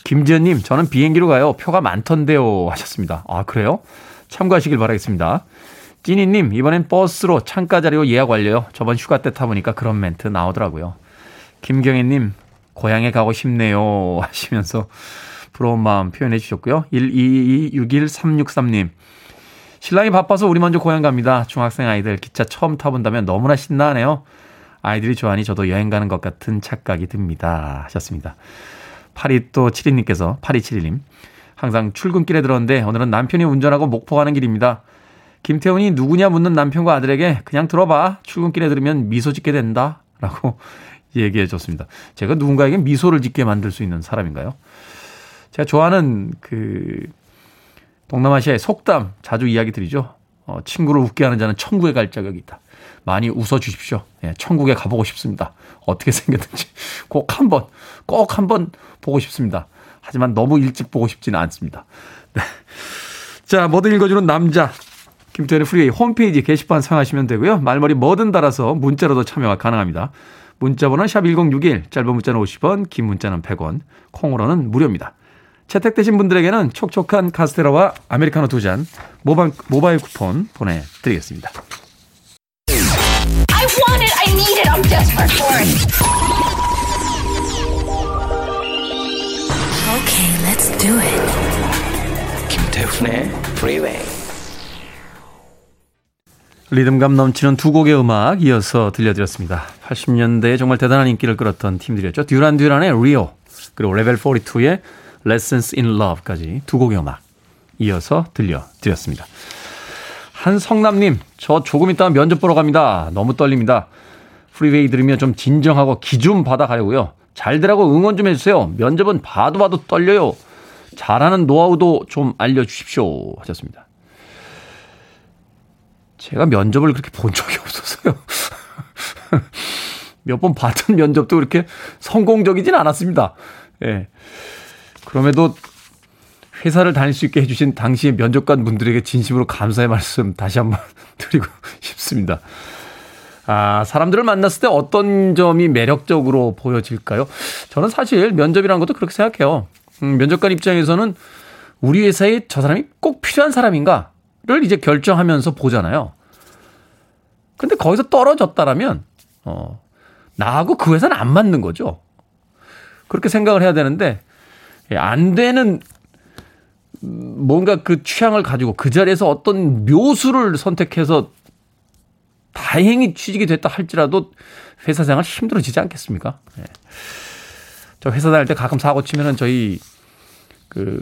김지연님, 저는 비행기로 가요. 표가 많던데요. 하셨습니다. 아, 그래요? 참고하시길 바라겠습니다. 찐이님, 이번엔 버스로 창가 자리로 예약 완료요. 저번 휴가 때 타보니까 그런 멘트 나오더라고요. 김경애님, 고향에 가고 싶네요. 하시면서 부러운 마음 표현해 주셨고요. 1226163님, 신랑이 바빠서 우리 먼저 고향 갑니다. 중학생 아이들 기차 처음 타본다면 너무나 신나네요. 아이들이 좋아하니 저도 여행 가는 것 같은 착각이 듭니다. 하셨습니다. 82또 72님께서, 8271님. 항상 출근길에 들었는데 오늘은 남편이 운전하고 목포 가는 길입니다. 김태훈이 누구냐 묻는 남편과 아들에게 그냥 들어봐. 출근길에 들으면 미소 짓게 된다. 라고 얘기해 줬습니다. 제가 누군가에게 미소를 짓게 만들 수 있는 사람인가요? 제가 좋아하는 그 동남아시아의 속담 자주 이야기 드리죠. 어, 친구를 웃게 하는 자는 천국에 갈 자격이 있다. 많이 웃어 주십시오. 예, 천국에 가보고 싶습니다. 어떻게 생겼는지 꼭 한번, 꼭 한번 보고 싶습니다. 하지만 너무 일찍 보고 싶지는 않습니다. 네. 자, 뭐든 읽어주는 남자. 김태훈의 프리웨이 홈페이지 게시판 사용하시면 되고요. 말머리 뭐든 달아서 문자로도 참여가 가능합니다. 문자 번호 샵1061, 짧은 문자는 50원, 긴 문자는 100원, 콩으로는 무료입니다. 채택되신 분들에게는 촉촉한 카스테라와 아메리카노 두 잔 모바일, 모바일 쿠폰 보내드리겠습니다. I want it, I need it, I'm desperate for it. Okay, let's do it. 김태훈의 Freeway. 리듬감 넘치는 두 곡의 음악 이어서 들려드렸습니다. 80년대에 정말 대단한 인기를 끌었던 팀들이었죠. 듀란 듀란의 리오 그리고 레벨 42의 Lessons in Love까지 두 곡의 음악 이어서 들려드렸습니다. 한성남님, 저 조금 있다가 면접 보러 갑니다. 너무 떨립니다. 프리웨이 들으면 좀 진정하고 기좀 받아가려고요. 잘 되라고 응원 좀 해주세요. 면접은 봐도 봐도 떨려요. 잘하는 노하우도 좀 알려주십시오. 하셨습니다. 제가 면접을 그렇게 본 적이 없어서요. 몇 번 봤던 면접도 그렇게 성공적이진 않았습니다. 예. 그럼에도 회사를 다닐 수 있게 해주신 당시의 면접관 분들에게 진심으로 감사의 말씀 다시 한번 드리고 싶습니다. 아, 사람들을 만났을 때 어떤 점이 매력적으로 보여질까요? 저는 사실 면접이라는 것도 그렇게 생각해요. 음, 면접관 입장에서는 우리 회사에 저 사람이 꼭 필요한 사람인가를 이제 결정하면서 보잖아요. 근데 거기서 떨어졌다라면, 어, 나하고 그 회사는 안 맞는 거죠. 그렇게 생각을 해야 되는데, 예, 안 되는 뭔가 그 취향을 가지고 그 자리에서 어떤 묘수를 선택해서 다행히 취직이 됐다 할지라도 회사 생활 힘들어지지 않겠습니까? 네. 저 회사 다닐 때 가끔 사고 치면은 저희 그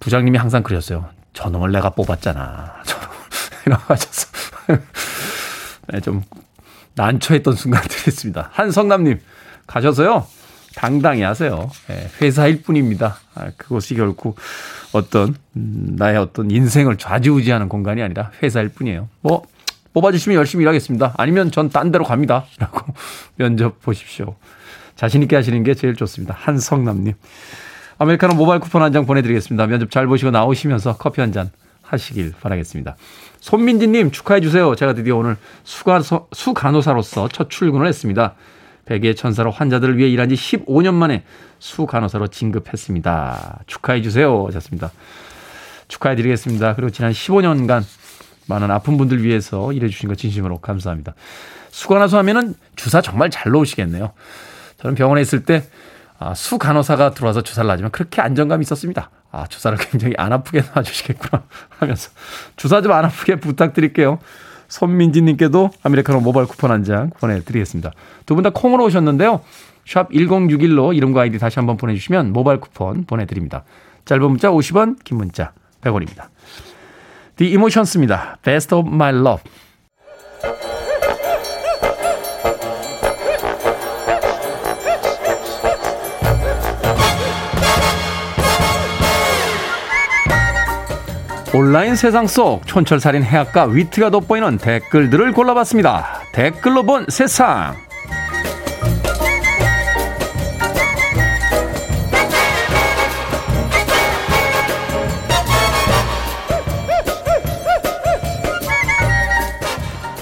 부장님이 항상 그러셨어요. 저놈을 내가 뽑았잖아. 저놈 이라고 하셔서 네, 좀 난처했던 순간들이 있습니다. 한성남님 가셔서요. 당당히 하세요. 네, 회사일 뿐입니다. 아, 그것이 결국 어떤 음, 나의 어떤 인생을 좌지우지하는 공간이 아니라 회사일 뿐이에요. 뭐 뽑아주시면 열심히 일하겠습니다. 아니면 전 딴 데로 갑니다. 라고 면접 보십시오. 자신있게 하시는 게 제일 좋습니다. 한성남님. 아메리카노 모바일 쿠폰 한 장 보내드리겠습니다. 면접 잘 보시고 나오시면서 커피 한 잔 하시길 바라겠습니다. 손민지님 축하해 주세요. 제가 드디어 오늘 수간호, 수간호사로서 첫 출근을 했습니다. 백의 천사로 환자들을 위해 일한 지 15년 만에 수 간호사로 진급했습니다. 축하해 주세요. 하셨습니다. 축하해 드리겠습니다. 그리고 지난 15년간 많은 아픈 분들 위해서 일해 주신 거 진심으로 감사합니다. 수간호소 하면은 주사 정말 잘 놓으시겠네요. 저는 병원에 있을 때 아, 수 간호사가 들어와서 주사를 놔주면 그렇게 안정감이 있었습니다. 아, 주사를 굉장히 안 아프게 놔주시겠구나 하면서 주사 좀 안 아프게 부탁드릴게요. 손민지님께도 아메리카노 모바일 쿠폰 한 장 보내드리겠습니다. 두 분 다 콩으로 오셨는데요. 샵 1061로 이름과 아이디 다시 한번 보내주시면 모바일 쿠폰 보내드립니다. 짧은 문자 50원, 긴 문자 100원입니다. The Emotions입니다. Best of My Love. 온라인 세상 속 촌철살인 해악과 위트가 돋보이는 댓글들을 골라봤습니다. 댓글로 본 세상.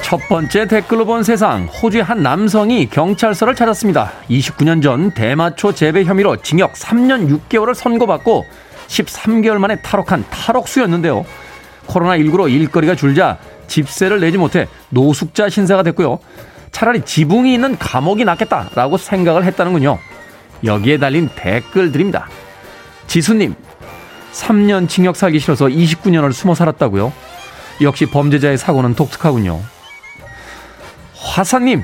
첫 번째 댓글로 본 세상. 호주의 한 남성이 경찰서를 찾았습니다. 29년 전 대마초 재배 혐의로 징역 3년 6개월을 선고받고 13개월 만에 탈옥한 탈옥수였는데요. 코로나19로 일거리가 줄자 집세를 내지 못해 노숙자 신세가 됐고요. 차라리 지붕이 있는 감옥이 낫겠다라고 생각을 했다는군요. 여기에 달린 댓글들입니다. 지수님, 3년 징역 살기 싫어서 29년을 숨어 살았다고요? 역시 범죄자의 사고는 독특하군요. 화사님,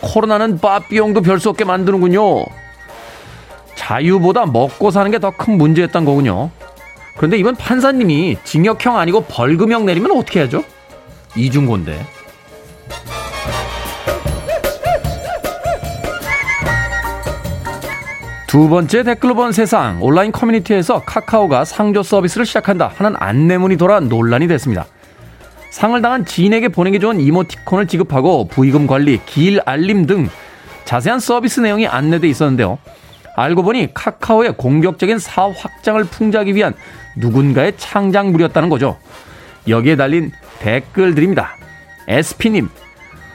코로나는 밥 비용도 별 수 없게 만드는군요. 자유보다 먹고 사는 게 더 큰 문제였던 거군요. 그런데 이번 판사님이 징역형 아니고 벌금형 내리면 어떻게 하죠? 이중고인데. 두 번째 댓글로 본 세상 온라인 커뮤니티에서 카카오가 상조 서비스를 시작한다 하는 안내문이 돌아 논란이 됐습니다. 상을 당한 지인에게 보내기 좋은 이모티콘을 지급하고 부의금 관리, 길 알림 등 자세한 서비스 내용이 안내돼 있었는데요. 알고 보니 카카오의 공격적인 사업 확장을 풍자하기 위한 누군가의 창작물이었다는 거죠. 여기에 달린 댓글들입니다. SP님,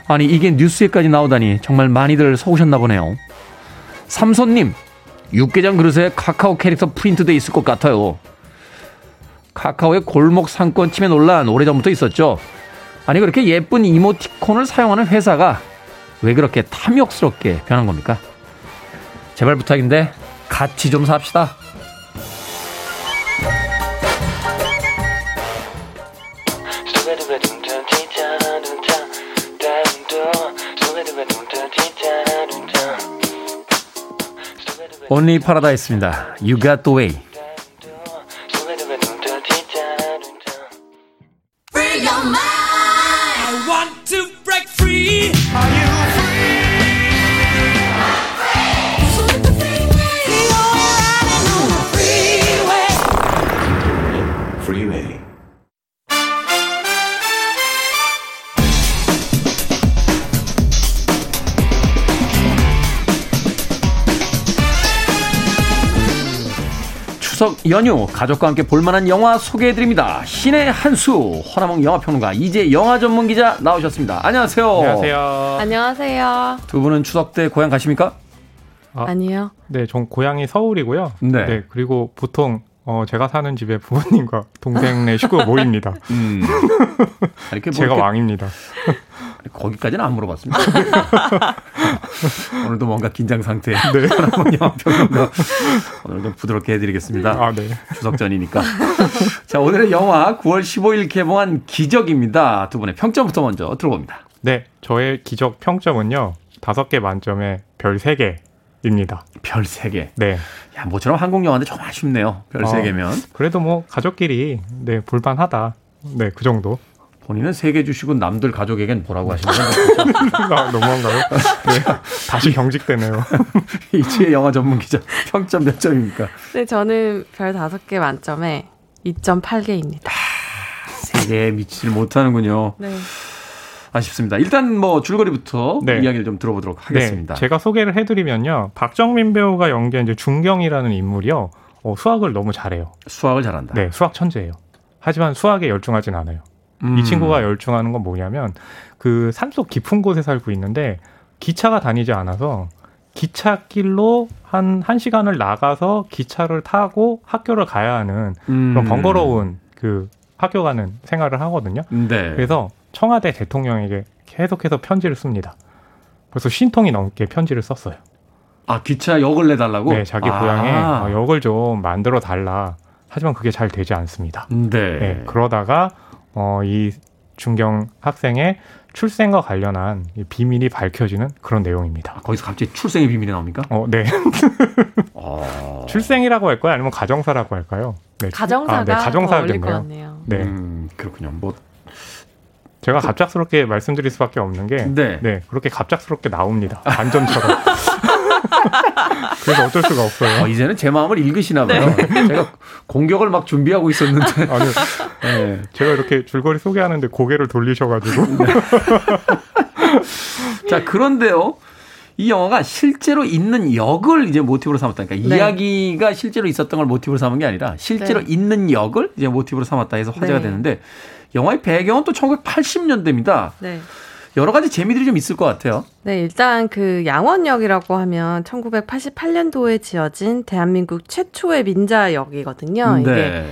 아니 이게 뉴스에까지 나오다니 정말 많이들 속으셨나 보네요. 삼손님, 육개장 그릇에 카카오 캐릭터 프린트돼 있을 것 같아요. 카카오의 골목 상권 침해 논란 오래전부터 있었죠. 아니 그렇게 예쁜 이모티콘을 사용하는 회사가 왜 그렇게 탐욕스럽게 변한 겁니까? 제발 부탁인데 같이 좀 삽시다. 온리 파라다이스입니다. You got the way. 연휴 가족과 함께 볼만한 영화 소개해드립니다. 신의 한수 허나몽 영화평론가 이제 영화 전문 기자 나오셨습니다. 안녕하세요. 안녕하세요. 안녕하세요. 두 분은 추석 때 고향 가십니까? 아, 아니요. 네, 전 고향이 서울이고요. 네. 네. 그리고 보통 어, 제가 사는 집에 부모님과 동생네 식구가 모입니다. 음. 이렇게 뭐 제가 이렇게 왕입니다. 거기까지는 안 물어봤습니다. 오늘도 뭔가 긴장 상태. 네. 영화평론가 오늘 좀 부드럽게 해드리겠습니다. 아, 네. 추석 전이니까. 자, 오늘의 영화 9월 15일 개봉한 기적입니다. 두 분의 평점부터 먼저 들어봅니다. 네, 저의 기적 평점은요. 다섯 개 만점에 별 세 개 입니다. 별 3개. 네. 야, 모처럼 한국 영화인데 좀 아쉽네요. 별 어. 3개면. 그래도 뭐 가족끼리 네, 볼만하다. 네, 그 정도. 본인은 3개 주시고 남들 가족에겐 뭐라고 하시는 건지. 아, 너무한가요? 네. 다시 경직되네요. 이치의 영화 전문 기자 평점 몇 점입니까? 네, 저는 별 다섯 개 만점에 2.8개입니다. 3개에 미치질 못하는군요. 네. 아쉽습니다. 일단 뭐 줄거리부터 네. 이야기를 좀 들어보도록 하겠습니다. 네, 제가 소개를 해드리면요. 박정민 배우가 연기한 이제 중경이라는 인물이요. 어, 수학을 너무 잘해요. 수학을 잘한다. 네, 수학 천재예요. 하지만 수학에 열중하진 않아요. 음. 이 친구가 열중하는 건 뭐냐면 그 산속 깊은 곳에 살고 있는데 기차가 다니지 않아서 기찻길로 한, 한 시간을 나가서 기차를 타고 학교를 가야 하는 음. 그런 번거로운 그 학교 가는 생활을 하거든요. 네. 그래서 청와대 대통령에게 계속해서 편지를 씁니다. 그래서 쉰통이 넘게 편지를 썼어요. 아 기차 역을 내달라고? 네, 자기 아. 고향에 어, 역을 좀 만들어 달라. 하지만 그게 잘 되지 않습니다. 네. 네, 그러다가 어, 이 중경 학생의 출생과 관련한 이 비밀이 밝혀지는 그런 내용입니다. 아, 거기서 갑자기 출생의 비밀이 나옵니까? 어, 네. 아. 출생이라고 할까요? 아니면 가정사라고 할까요? 네. 가정사가 아, 네, 가정사겠네요. 같네요. 네. 음, 그렇군요. 뭐 제가 갑작스럽게 말씀드릴 수밖에 없는 게 네. 네, 그렇게 갑작스럽게 나옵니다. 반전처럼. 그래서 어쩔 수가 없어요. 어, 이제는 제 마음을 읽으시나 봐요. 네. 제가 공격을 막 준비하고 있었는데. 아니, 네. 제가 이렇게 줄거리 소개하는데 고개를 돌리셔가지고. 자, 그런데요. 이 영화가 실제로 있는 역을 이제 모티브로 삼았다. 그러니까 네. 이야기가 실제로 있었던 걸 모티브로 삼은 게 아니라 실제로 네. 있는 역을 이제 모티브로 삼았다 해서 화제가 네. 되는데 영화의 배경은 또 1980년대입니다. 네. 여러 가지 재미들이 좀 있을 것 같아요. 네, 일단 그 양원역이라고 하면 1988년도에 지어진 대한민국 최초의 민자역이거든요. 이게 네.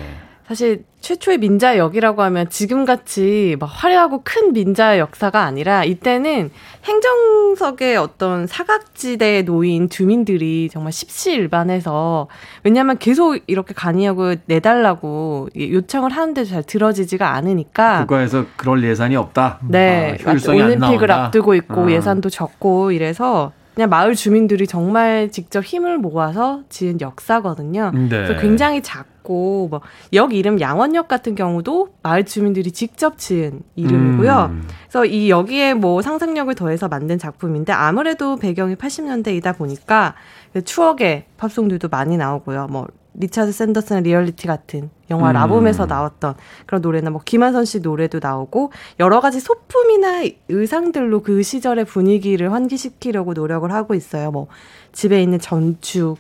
사실 최초의 민자 역이라고 하면 지금같이 막 화려하고 큰 민자 역사가 아니라 이때는 행정석의 어떤 사각지대에 놓인 주민들이 정말 십시일반해서 왜냐하면 계속 이렇게 간이역을 내달라고 요청을 하는데도 잘 들어지지가 않으니까 국가에서 그럴 예산이 없다. 네, 아, 올림픽을. 앞두고 있고 음. 예산도 적고 이래서 그냥 마을 주민들이 정말 직접 힘을 모아서 지은 역사거든요. 네. 그래서 굉장히 작고 뭐 역 이름 양원역 같은 경우도 마을 주민들이 직접 지은 이름이고요. 음. 그래서 이 여기에 뭐 상상력을 더해서 만든 작품인데 아무래도 배경이 80년대이다 보니까 그 추억의 팝송들도 많이 나오고요. 뭐 리차드 샌더슨의 리얼리티 같은 영화 음. 라붐에서 나왔던 그런 노래나 뭐 김완선 씨 노래도 나오고 여러 가지 소품이나 의상들로 그 시절의 분위기를 환기시키려고 노력을 하고 있어요. 뭐 집에 있는 전축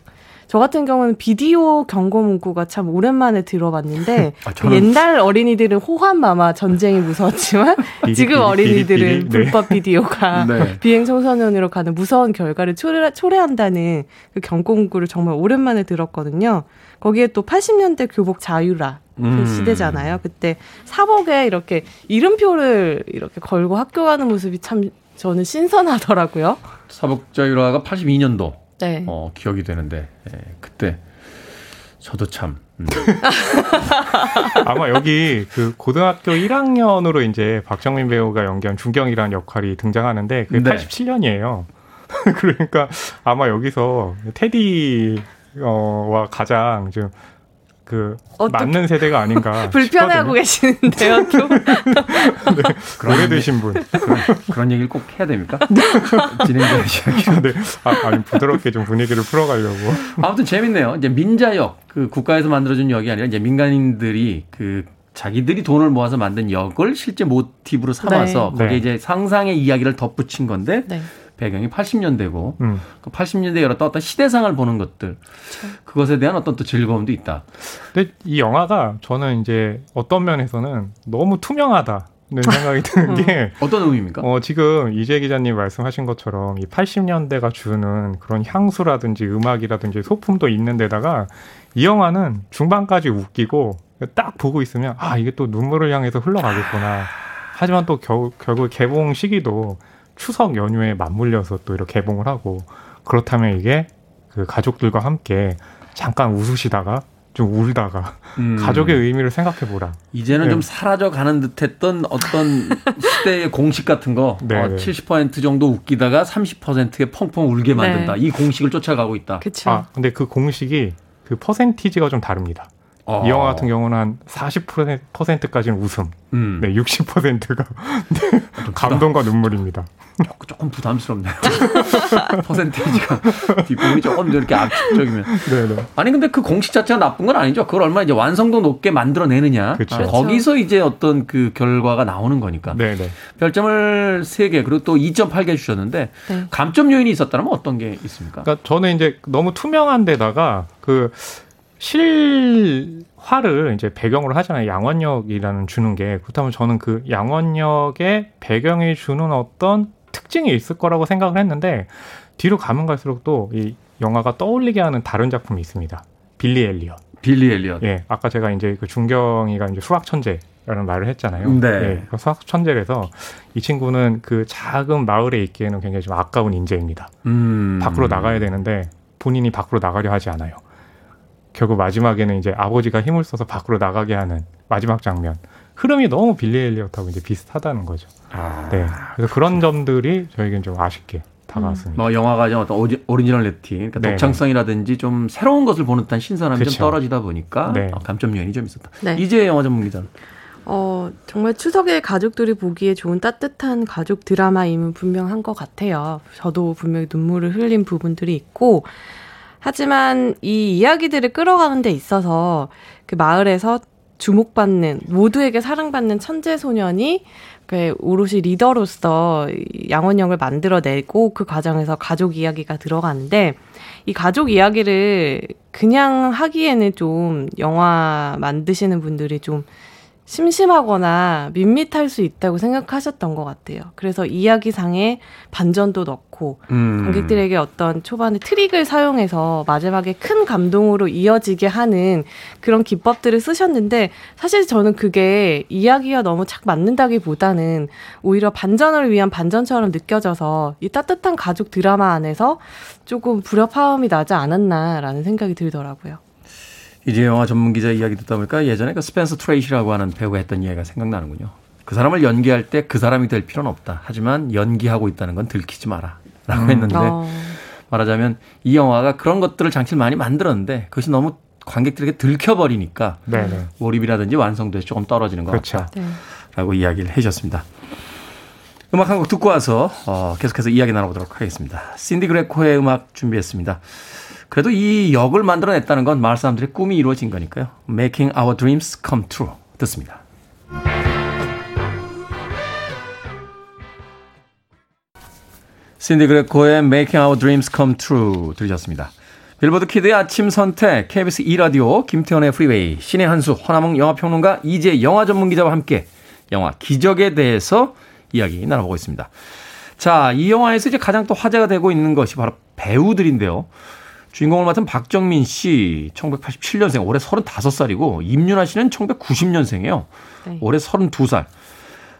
저 같은 경우는 비디오 경고 문구가 참 오랜만에 들어봤는데 아, 그 저는- 옛날 어린이들은 호환마마 전쟁이 무서웠지만 삐리, 지금 어린이들은 삐리. 네. 불법 비디오가 네. 비행 청소년으로 가는 무서운 결과를 초래, 초래한다는 그 경고 문구를 정말 오랜만에 들었거든요. 거기에 또 80년대 교복 자유라 그 음. 시대잖아요. 그때 사복에 이렇게 이름표를 이렇게 걸고 학교 가는 모습이 참 저는 신선하더라고요. 사복 자유라가 82년도 네. 어, 기억이 되는데 예, 그때 저도 참 음. 아마 여기 그 고등학교 1학년으로 이제 박정민 배우가 연기한 준경이라는 역할이 등장하는데 그게 네. 87년이에요. 그러니까 아마 여기서 테디와 가장 좀 그 어떻게- 맞는 세대가 아닌가 불편해하고 계시는데요, 또. 오래되신 분. 그런, 그런 얘기를 꼭 해야 됩니까? 네. 진행자의 이야기. 네. 아, 아니 부드럽게 좀 분위기를 풀어가려고. 아무튼 재밌네요. 이제 민자역 그 국가에서 만들어준 역이 아니라 이제 민간인들이 그 자기들이 돈을 모아서 만든 역을 실제 모티브로 삼아서 네. 거기에 네. 이제 상상의 이야기를 덧붙인 건데 네. 배경이 80년대고 음. 그 80년대 여러 또 어떤 시대상을 보는 것들 그것에 대한 어떤 또 즐거움도 있다. 근데 이 영화가 저는 이제 어떤 면에서는 너무 투명하다 는 생각이 드는 게 어떤 의미입니까? 어, 지금 이재 기자님 말씀하신 것처럼 이 80년대가 주는 그런 향수라든지 음악이라든지 소품도 있는 데다가 이 영화는 중반까지 웃기고 딱 보고 있으면 아, 이게 또 눈물을 향해서 흘러가겠구나. 하지만 또 겨, 결국 개봉 시기도 추석 연휴에 맞물려서 또 이렇게 개봉을 하고 그렇다면 이게 그 가족들과 함께 잠깐 웃으시다가 좀 울다가 음. 가족의 의미를 생각해 보라. 이제는 네. 좀 사라져 가는 듯했던 어떤 시대의 공식 같은 거 네, 어, 네. 70% 정도 웃기다가 30%에 펑펑 울게 만든다. 이 공식을 쫓아가고 있다. 그쵸. 아, 근데 그 공식이 그 퍼센티지가 좀 다릅니다. 어. 이 영화 같은 경우는 한 40%까지는 웃음, 음. 네, 60%가 감동과 눈물입니다. 조금, 조금 부담스럽네요. 퍼센테이지가 뒷부분이 조금 이렇게 압축적이면. 네, 네. 아니 근데 그 공식 자체가 나쁜 건 아니죠. 그걸 얼마나 이제 완성도 높게 만들어내느냐. 그쵸. 아, 거기서 이제 어떤 그 결과가 나오는 거니까. 네, 네. 별점을 3개 그리고 또 2.8개 주셨는데 네. 감점 요인이 있었다면 어떤 게 있습니까? 그러니까 저는 이제 너무 투명한 데다가 그 실화를 이제 배경으로 하잖아요. 양원역이라는 주는 게 그렇다면 저는 그 양원역의 배경이 주는 어떤 특징이 있을 거라고 생각을 했는데 뒤로 가면 갈수록 또 이 영화가 떠올리게 하는 다른 작품이 있습니다. 빌리 엘리엇. 빌리 엘리엇. 예, 아까 제가 이제 그 중경이가 이제 수학 천재 라는 말을 했잖아요. 네. 네. 수학 천재라서 이 친구는 그 작은 마을에 있기에는 굉장히 좀 아까운 인재입니다. 음. 밖으로 나가야 되는데 본인이 밖으로 나가려 하지 않아요. 결국 마지막에는 이제 아버지가 힘을 써서 밖으로 나가게 하는 마지막 장면. 흐름이 너무 빌리 엘리엇하고 이제 비슷하다는 거죠. 아. 네. 그래서 그런 점들이 저에겐 좀 아쉽게 다가왔습니다. 뭐 영화가 좀 어떤 오지- originality, 그러니까 네. 독창성이라든지 좀 새로운 것을 보는 듯한 신선함이 좀 그쵸. 떨어지다 보니까 네. 어, 감점 요인이 좀 있었다. 네. 이제 영화 전문 기자는 어, 정말 추석에 가족들이 보기에 좋은 따뜻한 가족 드라마임은 분명한 것 같아요. 저도 분명히 눈물을 흘린 부분들이 있고, 하지만 이 이야기들을 끌어가는 데 있어서 그 마을에서 주목받는, 모두에게 사랑받는 천재 소년이 그 오롯이 리더로서 이 양원영을 만들어내고 그 과정에서 가족 이야기가 들어가는데 이 가족 이야기를 그냥 하기에는 좀 영화 만드시는 분들이 좀 심심하거나 밋밋할 수 있다고 생각하셨던 것 같아요. 그래서 이야기상에 반전도 넣고 음. 관객들에게 어떤 초반에 트릭을 사용해서 마지막에 큰 감동으로 이어지게 하는 그런 기법들을 쓰셨는데 사실 저는 그게 이야기와 너무 착 맞는다기보다는 오히려 반전을 위한 반전처럼 느껴져서 이 따뜻한 가족 드라마 안에서 조금 불협화음이 나지 않았나라는 생각이 들더라고요. 이제 영화 전문 기자 이야기 듣다 보니까 예전에 그 스펜서 트레이시라고 하는 배우가 했던 이야기가 생각나는군요. 그 사람을 연기할 때 그 사람이 될 필요는 없다. 하지만 연기하고 있다는 건 들키지 마라. 라고 음. 했는데 어, 말하자면 이 영화가 그런 것들을 장치를 많이 만들었는데 그것이 너무 관객들에게 들켜버리니까 네, 네. 몰입이라든지 완성도에 조금 떨어지는 것 그렇죠. 같다. 네. 라고 이야기를 해주셨습니다. 음악 한 곡 듣고 와서 어, 계속해서 이야기 나눠보도록 하겠습니다. 신디 그레코의 음악 준비했습니다. 그래도 이 역을 만들어냈다는 건 마을 사람들의 꿈이 이루어진 거니까요. Making Our Dreams Come True 듣습니다. 신디 그레코의 Making Our Dreams Come True 들으셨습니다. 빌보드 키드의 아침 선택, KBS 2라디오, 김태훈의 프리웨이, 씬의 한수, 허남웅 영화평론가, 이제 영화 전문 기자와 함께 영화 기적에 대해서 이야기 나눠보고 있습니다. 자, 이 영화에서 이제 가장 또 화제가 되고 있는 것이 바로 배우들인데요. 주인공을 맡은 박정민 씨, 1987년생, 올해 35살이고, 임윤아 씨는 1990년생이에요. 네. 올해 32살.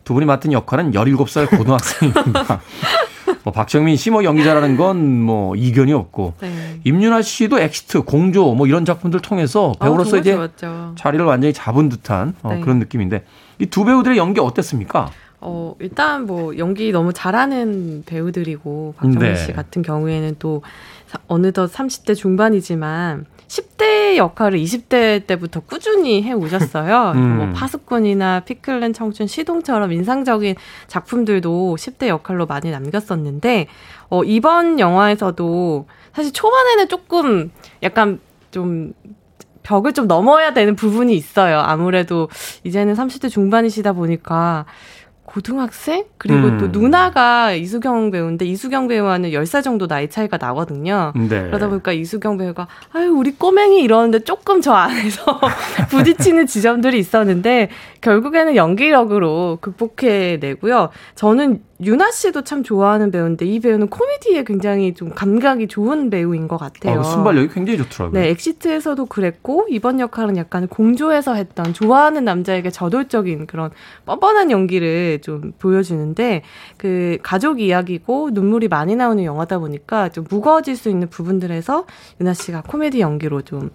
두 분이 맡은 역할은 17살 고등학생입니다. 뭐 박정민 씨 뭐 연기 잘하는 건 뭐 이견이 없고 네. 임윤아 씨도 엑시트, 공조 뭐 이런 작품들 통해서 아, 배우로서 정말 이제 좋았죠. 자리를 완전히 잡은 듯한 어, 네. 그런 느낌인데 이 두 배우들의 연기 어땠습니까? 어, 일단 뭐 연기 너무 잘하는 배우들이고 박정민 네. 씨 같은 경우에는 또 사- 어느덧 30대 중반이지만 10대 역할을 20대 때부터 꾸준히 해 오셨어요. 음. 뭐 파수꾼이나 피클랜 청춘 시동처럼 인상적인 작품들도 10대 역할로 많이 남겼었는데 어, 이번 영화에서도 사실 초반에는 조금 약간 좀 벽을 좀 넘어야 되는 부분이 있어요. 아무래도 이제는 30대 중반이시다 보니까 고등학생? 그리고 음. 또 누나가 이수경 배우인데 이수경 배우와는 10살 정도 나이 차이가 나거든요. 네. 그러다 보니까 이수경 배우가 아유 우리 꼬맹이 이러는데 조금 저 안에서 부딪히는 지점들이 있었는데 결국에는 연기력으로 극복해 내고요. 저는 유나 씨도 참 좋아하는 배우인데 이 배우는 코미디에 굉장히 좀 감각이 좋은 배우인 것 같아요. 어, 순발력이 굉장히 좋더라고요. 네, 엑시트에서도 그랬고 이번 역할은 약간 공조에서 했던 좋아하는 남자에게 저돌적인 그런 뻔뻔한 연기를 좀 보여주는데 그 가족 이야기고 눈물이 많이 나오는 영화다 보니까 좀 무거워질 수 있는 부분들에서 윤아 씨가 코미디 연기로 좀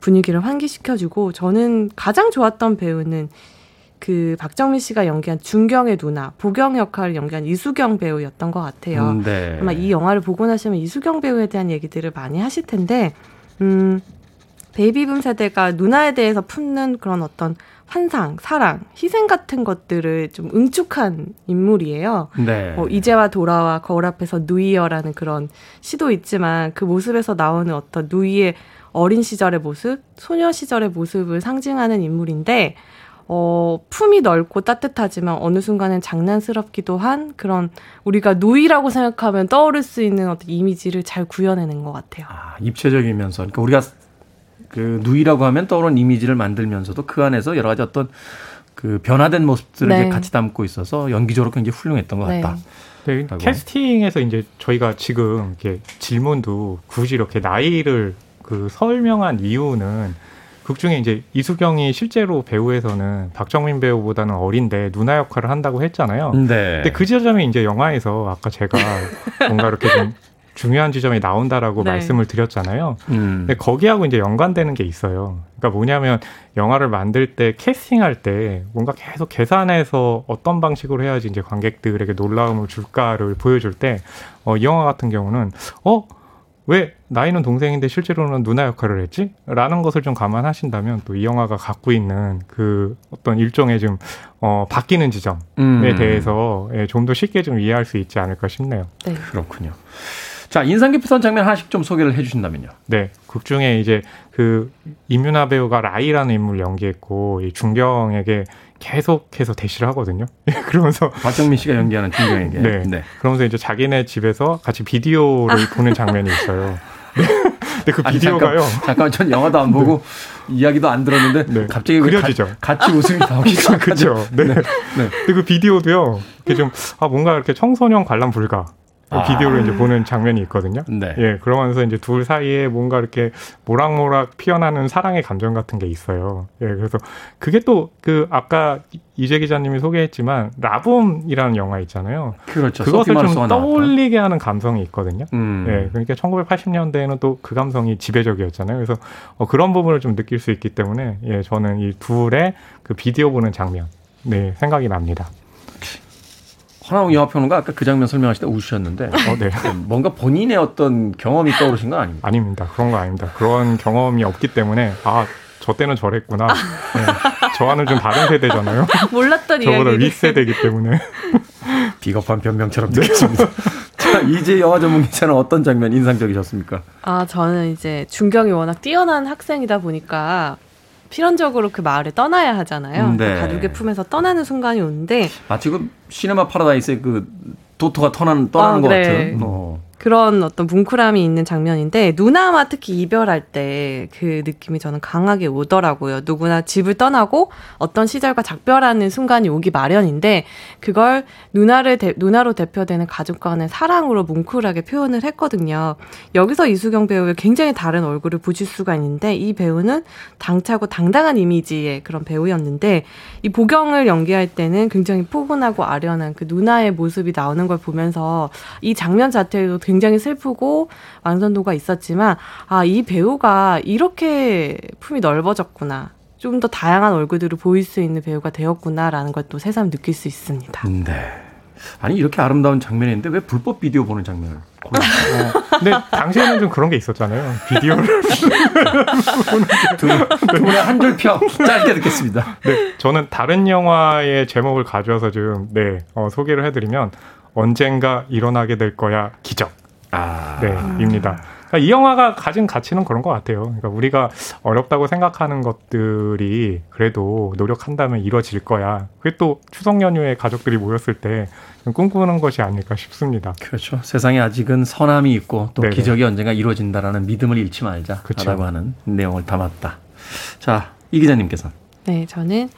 분위기를 환기시켜주고 저는 가장 좋았던 배우는 그 박정민 씨가 연기한 준경의 누나 보경 역할을 연기한 이수경 배우였던 것 같아요. 음, 네. 아마 이 영화를 보고 나시면 이수경 배우에 대한 얘기들을 많이 하실 텐데, 음, 베이비붐 세대가 누나에 대해서 품는 그런 어떤 환상, 사랑, 희생 같은 것들을 좀 응축한 인물이에요. 네. 뭐 이제와 돌아와 거울 앞에서 누이여라는 그런 시도 있지만 그 모습에서 나오는 어떤 누이의 어린 시절의 모습, 소녀 시절의 모습을 상징하는 인물인데 어, 품이 넓고 따뜻하지만 어느 순간엔 장난스럽기도 한 그런 우리가 누이라고 생각하면 떠오를 수 있는 어떤 이미지를 잘 구현해낸 것 같아요. 아, 입체적이면서 그러니까 우리가 그 누이라고 하면 떠오르는 이미지를 만들면서도 그 안에서 여러 가지 어떤 그 변화된 모습들을 네. 이제 같이 담고 있어서 연기적으로 굉장히 훌륭했던 것 네. 같다. 네, 하고. 캐스팅에서 이제 저희가 지금 이렇게 질문도 굳이 이렇게 나이를 그 설명한 이유는 극 중에 이제 이수경이 실제로 배우에서는 박정민 배우보다는 어린데 누나 역할을 한다고 했잖아요. 네. 근데 그 지점이 이제 영화에서 아까 제가 뭔가 이렇게 좀 중요한 지점이 나온다라고 네. 말씀을 드렸잖아요. 음. 근데 거기하고 이제 연관되는 게 있어요. 그러니까 뭐냐면 영화를 만들 때 캐스팅할 때 뭔가 계속 계산해서 어떤 방식으로 해야지 이제 관객들에게 놀라움을 줄까를 보여줄 때, 어, 이 영화 같은 경우는, 어? 왜 나이는 동생인데 실제로는 누나 역할을 했지? 라는 것을 좀 감안하신다면 또 이 영화가 갖고 있는 그 어떤 일종의 좀, 어, 바뀌는 지점에 음. 대해서 예, 좀 더 쉽게 좀 이해할 수 있지 않을까 싶네요. 네. 그렇군요. 자, 인상 깊었던 장면 하나씩 좀 소개를 해 주신다면요. 네, 극 중에 이제 그 임윤아 배우가 라이라는 인물 연기했고 이 중경에게 계속해서 대시를 하거든요. 그러면서 박정민 씨가 연기하는 중경에게. 네. 그러면서 이제 자기네 집에서 같이 비디오를 보는 장면이 있어요. 네. 근데 그 아니, 비디오가요. 잠깐, 잠깐 전 영화도 안 보고 이야기도 안 들었는데 네. 갑자기 왜 그려지죠. 가, 같이 웃음이 나오기 시작하죠. 그렇죠. 네. 네. 근데 그 비디오도요. 이렇게 좀 아, 뭔가 이렇게 청소년 관람 불가. 그 아. 비디오를 이제 보는 장면이 있거든요. 네. 예, 그러면서 이제 둘 사이에 뭔가 이렇게 모락모락 피어나는 사랑의 감정 같은 게 있어요. 예, 그래서 그게 또 그 아까 이재 기자님이 소개했지만 라붐이라는 영화 있잖아요. 그렇죠. 그것을 좀. 떠올리게 하는 감성이 있거든요. 음. 예, 그러니까 1980년대에는 또 그 감성이 지배적이었잖아요. 그래서 어, 그런 부분을 좀 느낄 수 있기 때문에 예, 저는 이 둘의 그 비디오 보는 장면 네, 생각이 납니다. 허나웅 영화평론가 아까 그 장면 설명하실 때 우시셨는데 어, 네. 뭔가 본인의 어떤 경험이 떠오르신 건 아닙니까? 아닙니다. 그런 거 아닙니다. 그런 경험이 없기 때문에 아, 저 때는 저랬구나. 네, 저와는 좀 다른 세대잖아요. 몰랐던 저보다 이야기. 윗세대이기 때문에. 비겁한 변명처럼 느껴집니다. 자, 이제 영화 전문 기자는 어떤 장면 인상적이셨습니까? 아, 저는 이제 중경이 워낙 뛰어난 학생이다 보니까 필연적으로 그 마을에 떠나야 하잖아요. 음, 네. 그 가족의 품에서 떠나는 순간이 오는데 마치 그 시네마 파라다이스의 그 도토가 떠나는, 떠나는 아, 것 네. 같은. 어. 그런 어떤 뭉클함이 있는 장면인데 누나와 특히 이별할 때 그 느낌이 저는 강하게 오더라고요. 누구나 집을 떠나고 어떤 시절과 작별하는 순간이 오기 마련인데 그걸 누나를 대, 누나로 대표되는 가족 간의 사랑으로 뭉클하게 표현을 했거든요. 여기서 이수경 배우의 굉장히 다른 얼굴을 보실 수가 있는데 이 배우는 당차고 당당한 이미지의 그런 배우였는데 이 보경을 연기할 때는 굉장히 포근하고 아련한 그 누나의 모습이 나오는 걸 보면서 이 장면 자체도 굉장히 슬프고 완성도가 있었지만 아 이 배우가 이렇게 품이 넓어졌구나 좀 더 다양한 얼굴들을 보일 수 있는 배우가 되었구나라는 걸또 새삼 느낄 수 있습니다. 네. 아니 이렇게 아름다운 장면인데 왜 불법 비디오 보는 장면을 골랐어요? 근데 당시에는 좀 그런 게 있었잖아요. 비디오를. 두, 두 분의 한줄평 짧게 듣겠습니다. 네, 저는 다른 영화의 제목을 가져와서 좀, 네, 어, 소개를 해드리면, 언젠가 일어나게 될 거야, 기적. 아, 네, 입니다. 그러니까 이 영화가 가진 가치는 그런 것 같아요. 그러니까 우리가 어렵다고 생각하는 것들이 그래도 노력한다면 이루어질 거야. 그게 또 추석 연휴에 가족들이 모였을 때 꿈꾸는 것이 아닐까 싶습니다. 그렇죠. 세상에 아직은 선함이 있고 또 네네. 기적이 언젠가 이루어진다라는 믿음을 잃지 말자라고 그쵸. 하는 내용을 담았다. 자, 이 기자님께서 네, 저는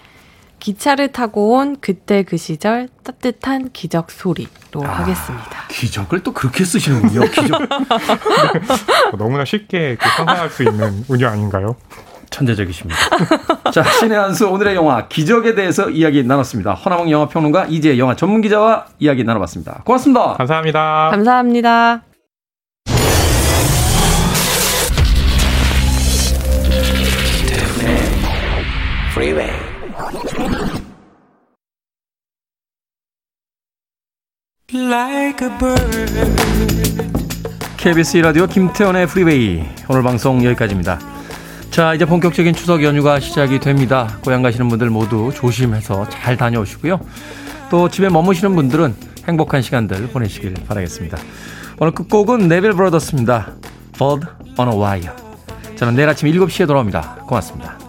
기차를 타고 온 그때 그 시절 따뜻한 기적 소리로 하겠습니다. 기적을 또 그렇게 쓰시는군요. 기적. 너무나 쉽게 그 상상할 수 있는 운유 아닌가요? 천재적이십니다. 자, 신의 한수 오늘의 영화 기적에 대해서 이야기 나눴습니다. 허나몽 영화 평론가 이재 영화 전문 기자와 이야기 나눠봤습니다. 고맙습니다. 감사합니다. 감사합니다. KBS 라디오 김태훈의 프리웨이 오늘 방송 여기까지입니다. 자 이제 본격적인 추석 연휴가 시작이 됩니다. 고향 가시는 분들 모두 조심해서 잘 다녀오시고요. 또 집에 머무시는 분들은 행복한 시간들 보내시길 바라겠습니다. 오늘 끝곡은 네벨 브라더스입니다. Bird on a Wire. 저는 내일 아침 7시에 돌아옵니다. 고맙습니다.